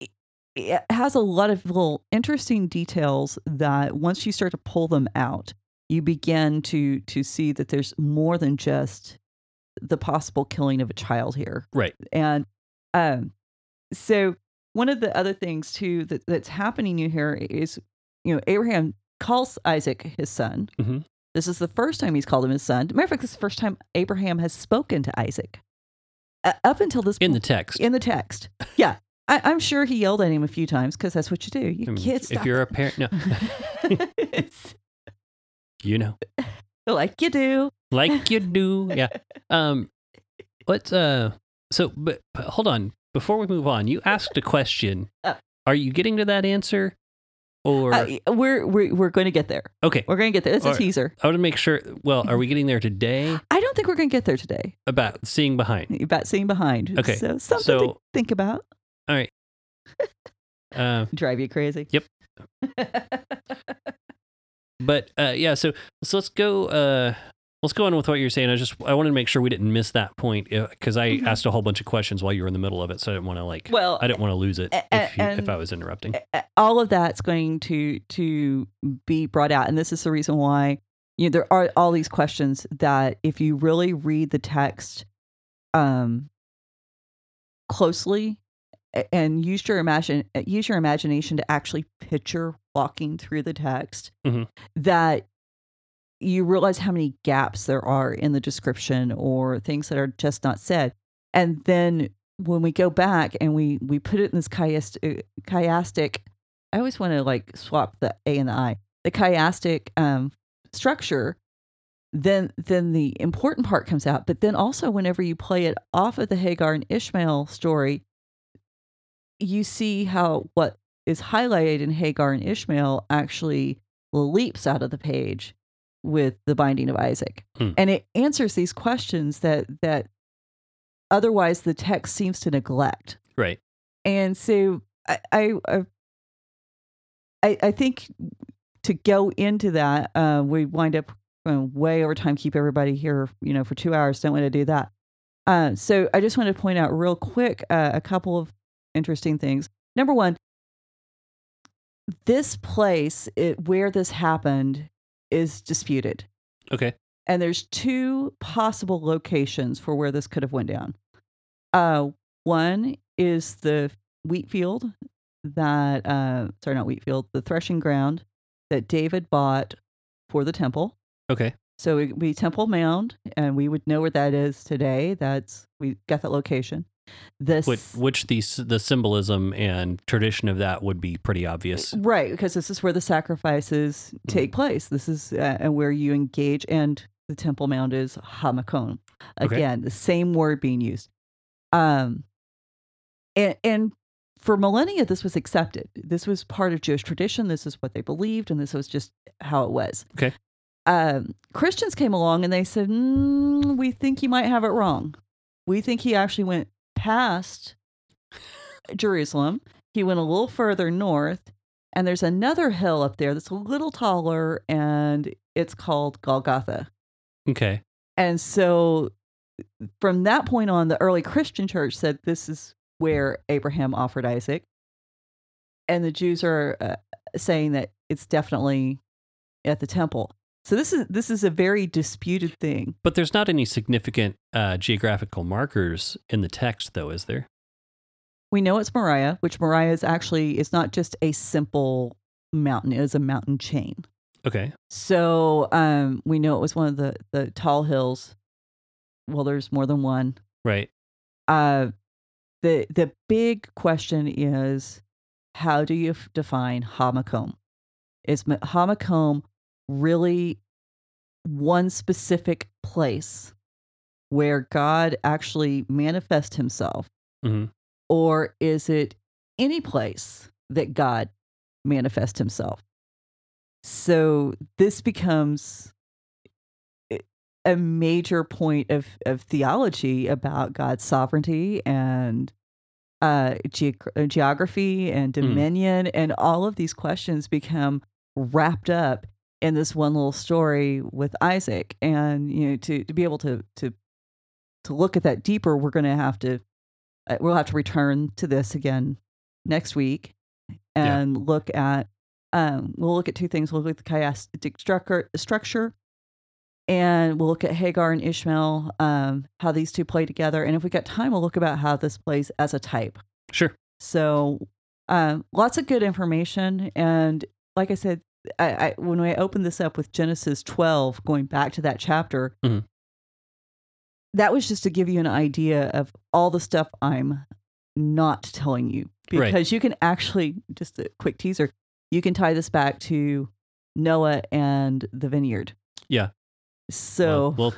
it- it has a lot of little interesting details that once you start to pull them out you begin to to see that there's more than just the possible killing of a child here right. and um so one of the other things too that, that's happening you here is, you know, Abraham calls Isaac his son. Mhm. This is the first time he's called him his son. Matter of fact, this is the first time Abraham has spoken to Isaac. Uh, up until this In the point- text. in the text, yeah, I, I'm sure he yelled at him a few times because that's what you do. You I mean, can't if you're a parent, no, you know, like you do. like you do. Yeah. Um, let's, uh, so, but, but hold on. Before we move on, you asked a question. Oh. Are you getting to that answer? Or, Uh, we're we're we're going to get there. okay, We're going to get there. It's a teaser. I want to make sure. Well, are we getting there today I don't think we're going to get there today. about seeing behind? About seeing behind. Okay, So something to think about. All right. Uh, Drive you crazy. Yep. But uh, yeah, so so let's go. Uh, let's go on with what you're saying. I just I wanted to make sure we didn't miss that point because I Mhm. asked a whole bunch of questions while you were in the middle of it, so I didn't want to like. well, I didn't want to lose it a- if, you, if I was interrupting. all of that's going to to be brought out and this is the reason why you know there are all these questions that if you really read the text um closely and use your imagine uh, use your imagination to actually picture walking through the text Mhm. that you realize how many gaps there are in the description or things that are just not said and then when we go back and we we put it in this chiast, uh, chiastic i always want to like swap the a and the i the chiastic um structure then then the important part comes out but then also whenever you play it off of the hagar and ishmael story you see how what is highlighted in hagar and ishmael actually leaps out of the page with the binding of isaac Hmm. and it answers these questions that that otherwise the text seems to neglect Right. and so I, I, I- I, think to go into that, uh, we wind up going way over time. Keep everybody here, you know, for two hours. Don't want to do that. Uh, so I just want to point out real quick uh, a couple of interesting things. Number one, this place it, where this happened is disputed Okay. and there's two possible locations for where this could have went down. Uh, one is the wheat field that, uh, sorry, not wheat field, the threshing ground that David bought for the temple. Okay. So it would be Temple Mount, and we would know where that is today. That's we got that location. This Which, which the the symbolism and tradition of that would be pretty obvious. Right, because this is where the sacrifices take place. This is uh, and where you engage, and the Temple Mount is Hamakom. Okay. Again, the same word being used. Um, and and for millennia, this was accepted. This was part of Jewish tradition. This is what they believed, and this was just how it was. Okay. Um, Christians came along and they said, mm, "We think you might have it wrong. We think he actually went past Jerusalem. He went a little further north, and there's another hill up there that's a little taller, and it's called Golgotha. Okay. And so from that point on, the early Christian church said this is where Abraham offered Isaac. And the Jews are uh, saying that it's definitely at the temple. So this is this is a very disputed thing. But there's not any significant uh, geographical markers in the text, though, is there? We know it's Moriah, which Moriah is actually it's not just a simple mountain; it is a mountain chain. Okay. So um, we know it was one of the the tall hills. Well, there's more than one. Right. Uh, the the big question is, how do you f- define Hamakom? Is Hamakom really one specific place where God actually manifests Himself, hmm or is it any place that God manifests Himself? So this becomes a major point of, of theology about God's sovereignty and uh, uh, geography and dominion, and all of these questions become wrapped up in this one little story with Isaac. And you know, to to be able to to to look at that deeper, we're going to have to uh, we'll have to return to this again next week Yeah. and look at um, we'll look at two things. We'll look at the chiastic structure, structure and we'll look at Hagar and Ishmael, um, how these two play together. And if we got time, we'll look about how this plays as a type. Sure. So, um, lots of good information. And like I said, I, I when I opened this up with Genesis 12, going back to that chapter, Mhm. that was just to give you an idea of all the stuff I'm not telling you. Right. Because you can actually, just a quick teaser, you can tie this back to Noah and the vineyard. Yeah. So, Well,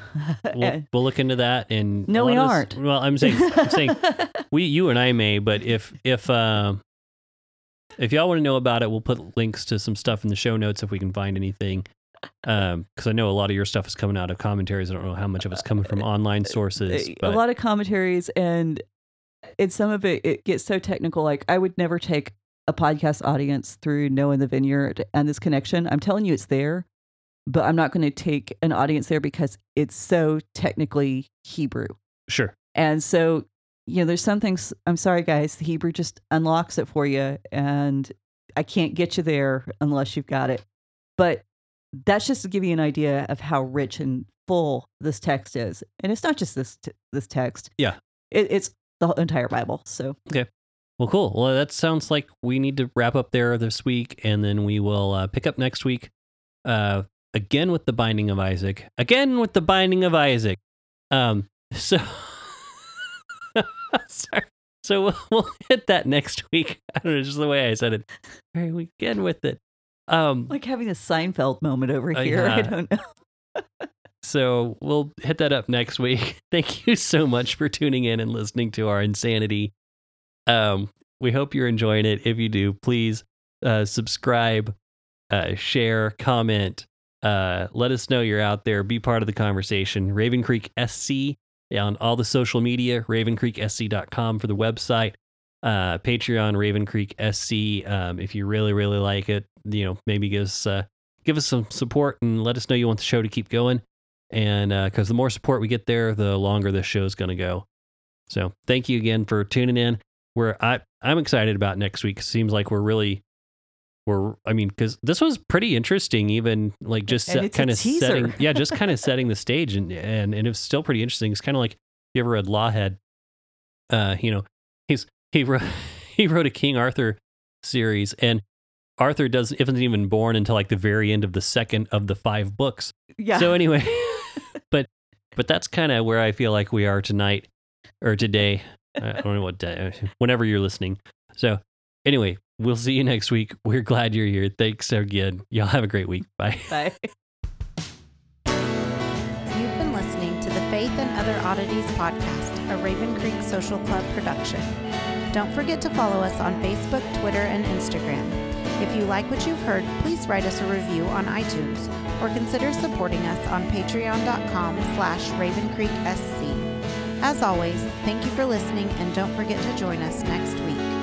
We'll, we'll look into that. And No, we of this- aren't. well, I'm saying, I'm saying we, you and I may, but if if uh, if y'all want to know about it, we'll put links to some stuff in the show notes if we can find anything. Um, because I know a lot of your stuff is coming out of commentaries. I don't know how much of it's coming from online sources, a lot of commentaries and and some of it it gets so technical like i would never take a podcast audience through knowing the vineyard and this connection i'm telling you it's there but i'm not going to take an audience there because it's so technically hebrew sure, and so you know there's some things i'm sorry guys the hebrew just unlocks it for you and i can't get you there unless you've got it but that's just to give you an idea of how rich and full this text is and it's not just this t- this text Yeah. it, it's the entire bible so okay. well, cool. Well, that sounds like we need to wrap up there this week, and then we will uh, pick up next week. Uh, again with the binding of Isaac. Again with the binding of Isaac. Um, so sorry. So we'll, we'll hit that next week. I don't know, just the way I said it. Right, we again with it. Um, like having a seinfeld moment over Uh, here i don't know so we'll hit that up next week. Thank you so much for tuning in and listening to our insanity. Um, we hope you're enjoying it. If you do, please uh, subscribe, uh, share, comment. Uh, let us know you're out there. Be part of the conversation. Raven Creek SC on all the social media. RavenCreekSC.com for the website. Uh, Patreon Raven Creek SC. Um, if you really really like it, you know maybe give us uh, give us some support and let us know you want the show to keep going and because the more support we get there, the longer this show is going to go. So thank you again for tuning in. We're I I'm excited about next week. Seems like we're really we're I mean because this was pretty interesting. Even like just And set, it's a kind of setting yeah, just kind of setting the stage and and and it's still pretty interesting. It's kind of like you ever read Lawhead. Uh, you know, he's he wrote he wrote a King Arthur series and Arthur doesn't isn't even born until like the very end of the second of the five books. yeah So anyway, but but that's kind of where I feel like we are tonight or today. I don't know what day, whenever you're listening. So anyway, we'll see you next week. We're glad you're here. Thanks again. Y'all have a great week. Bye. Bye. You've been listening to the Faith and Other Oddities podcast, a Raven Creek Social Club production. Don't forget to follow us on Facebook, Twitter, and Instagram. If you like what you've heard, please write us a review on iTunes or consider supporting us on patreon.com slash ravencreeksc. As always, thank you for listening and don't forget to join us next week.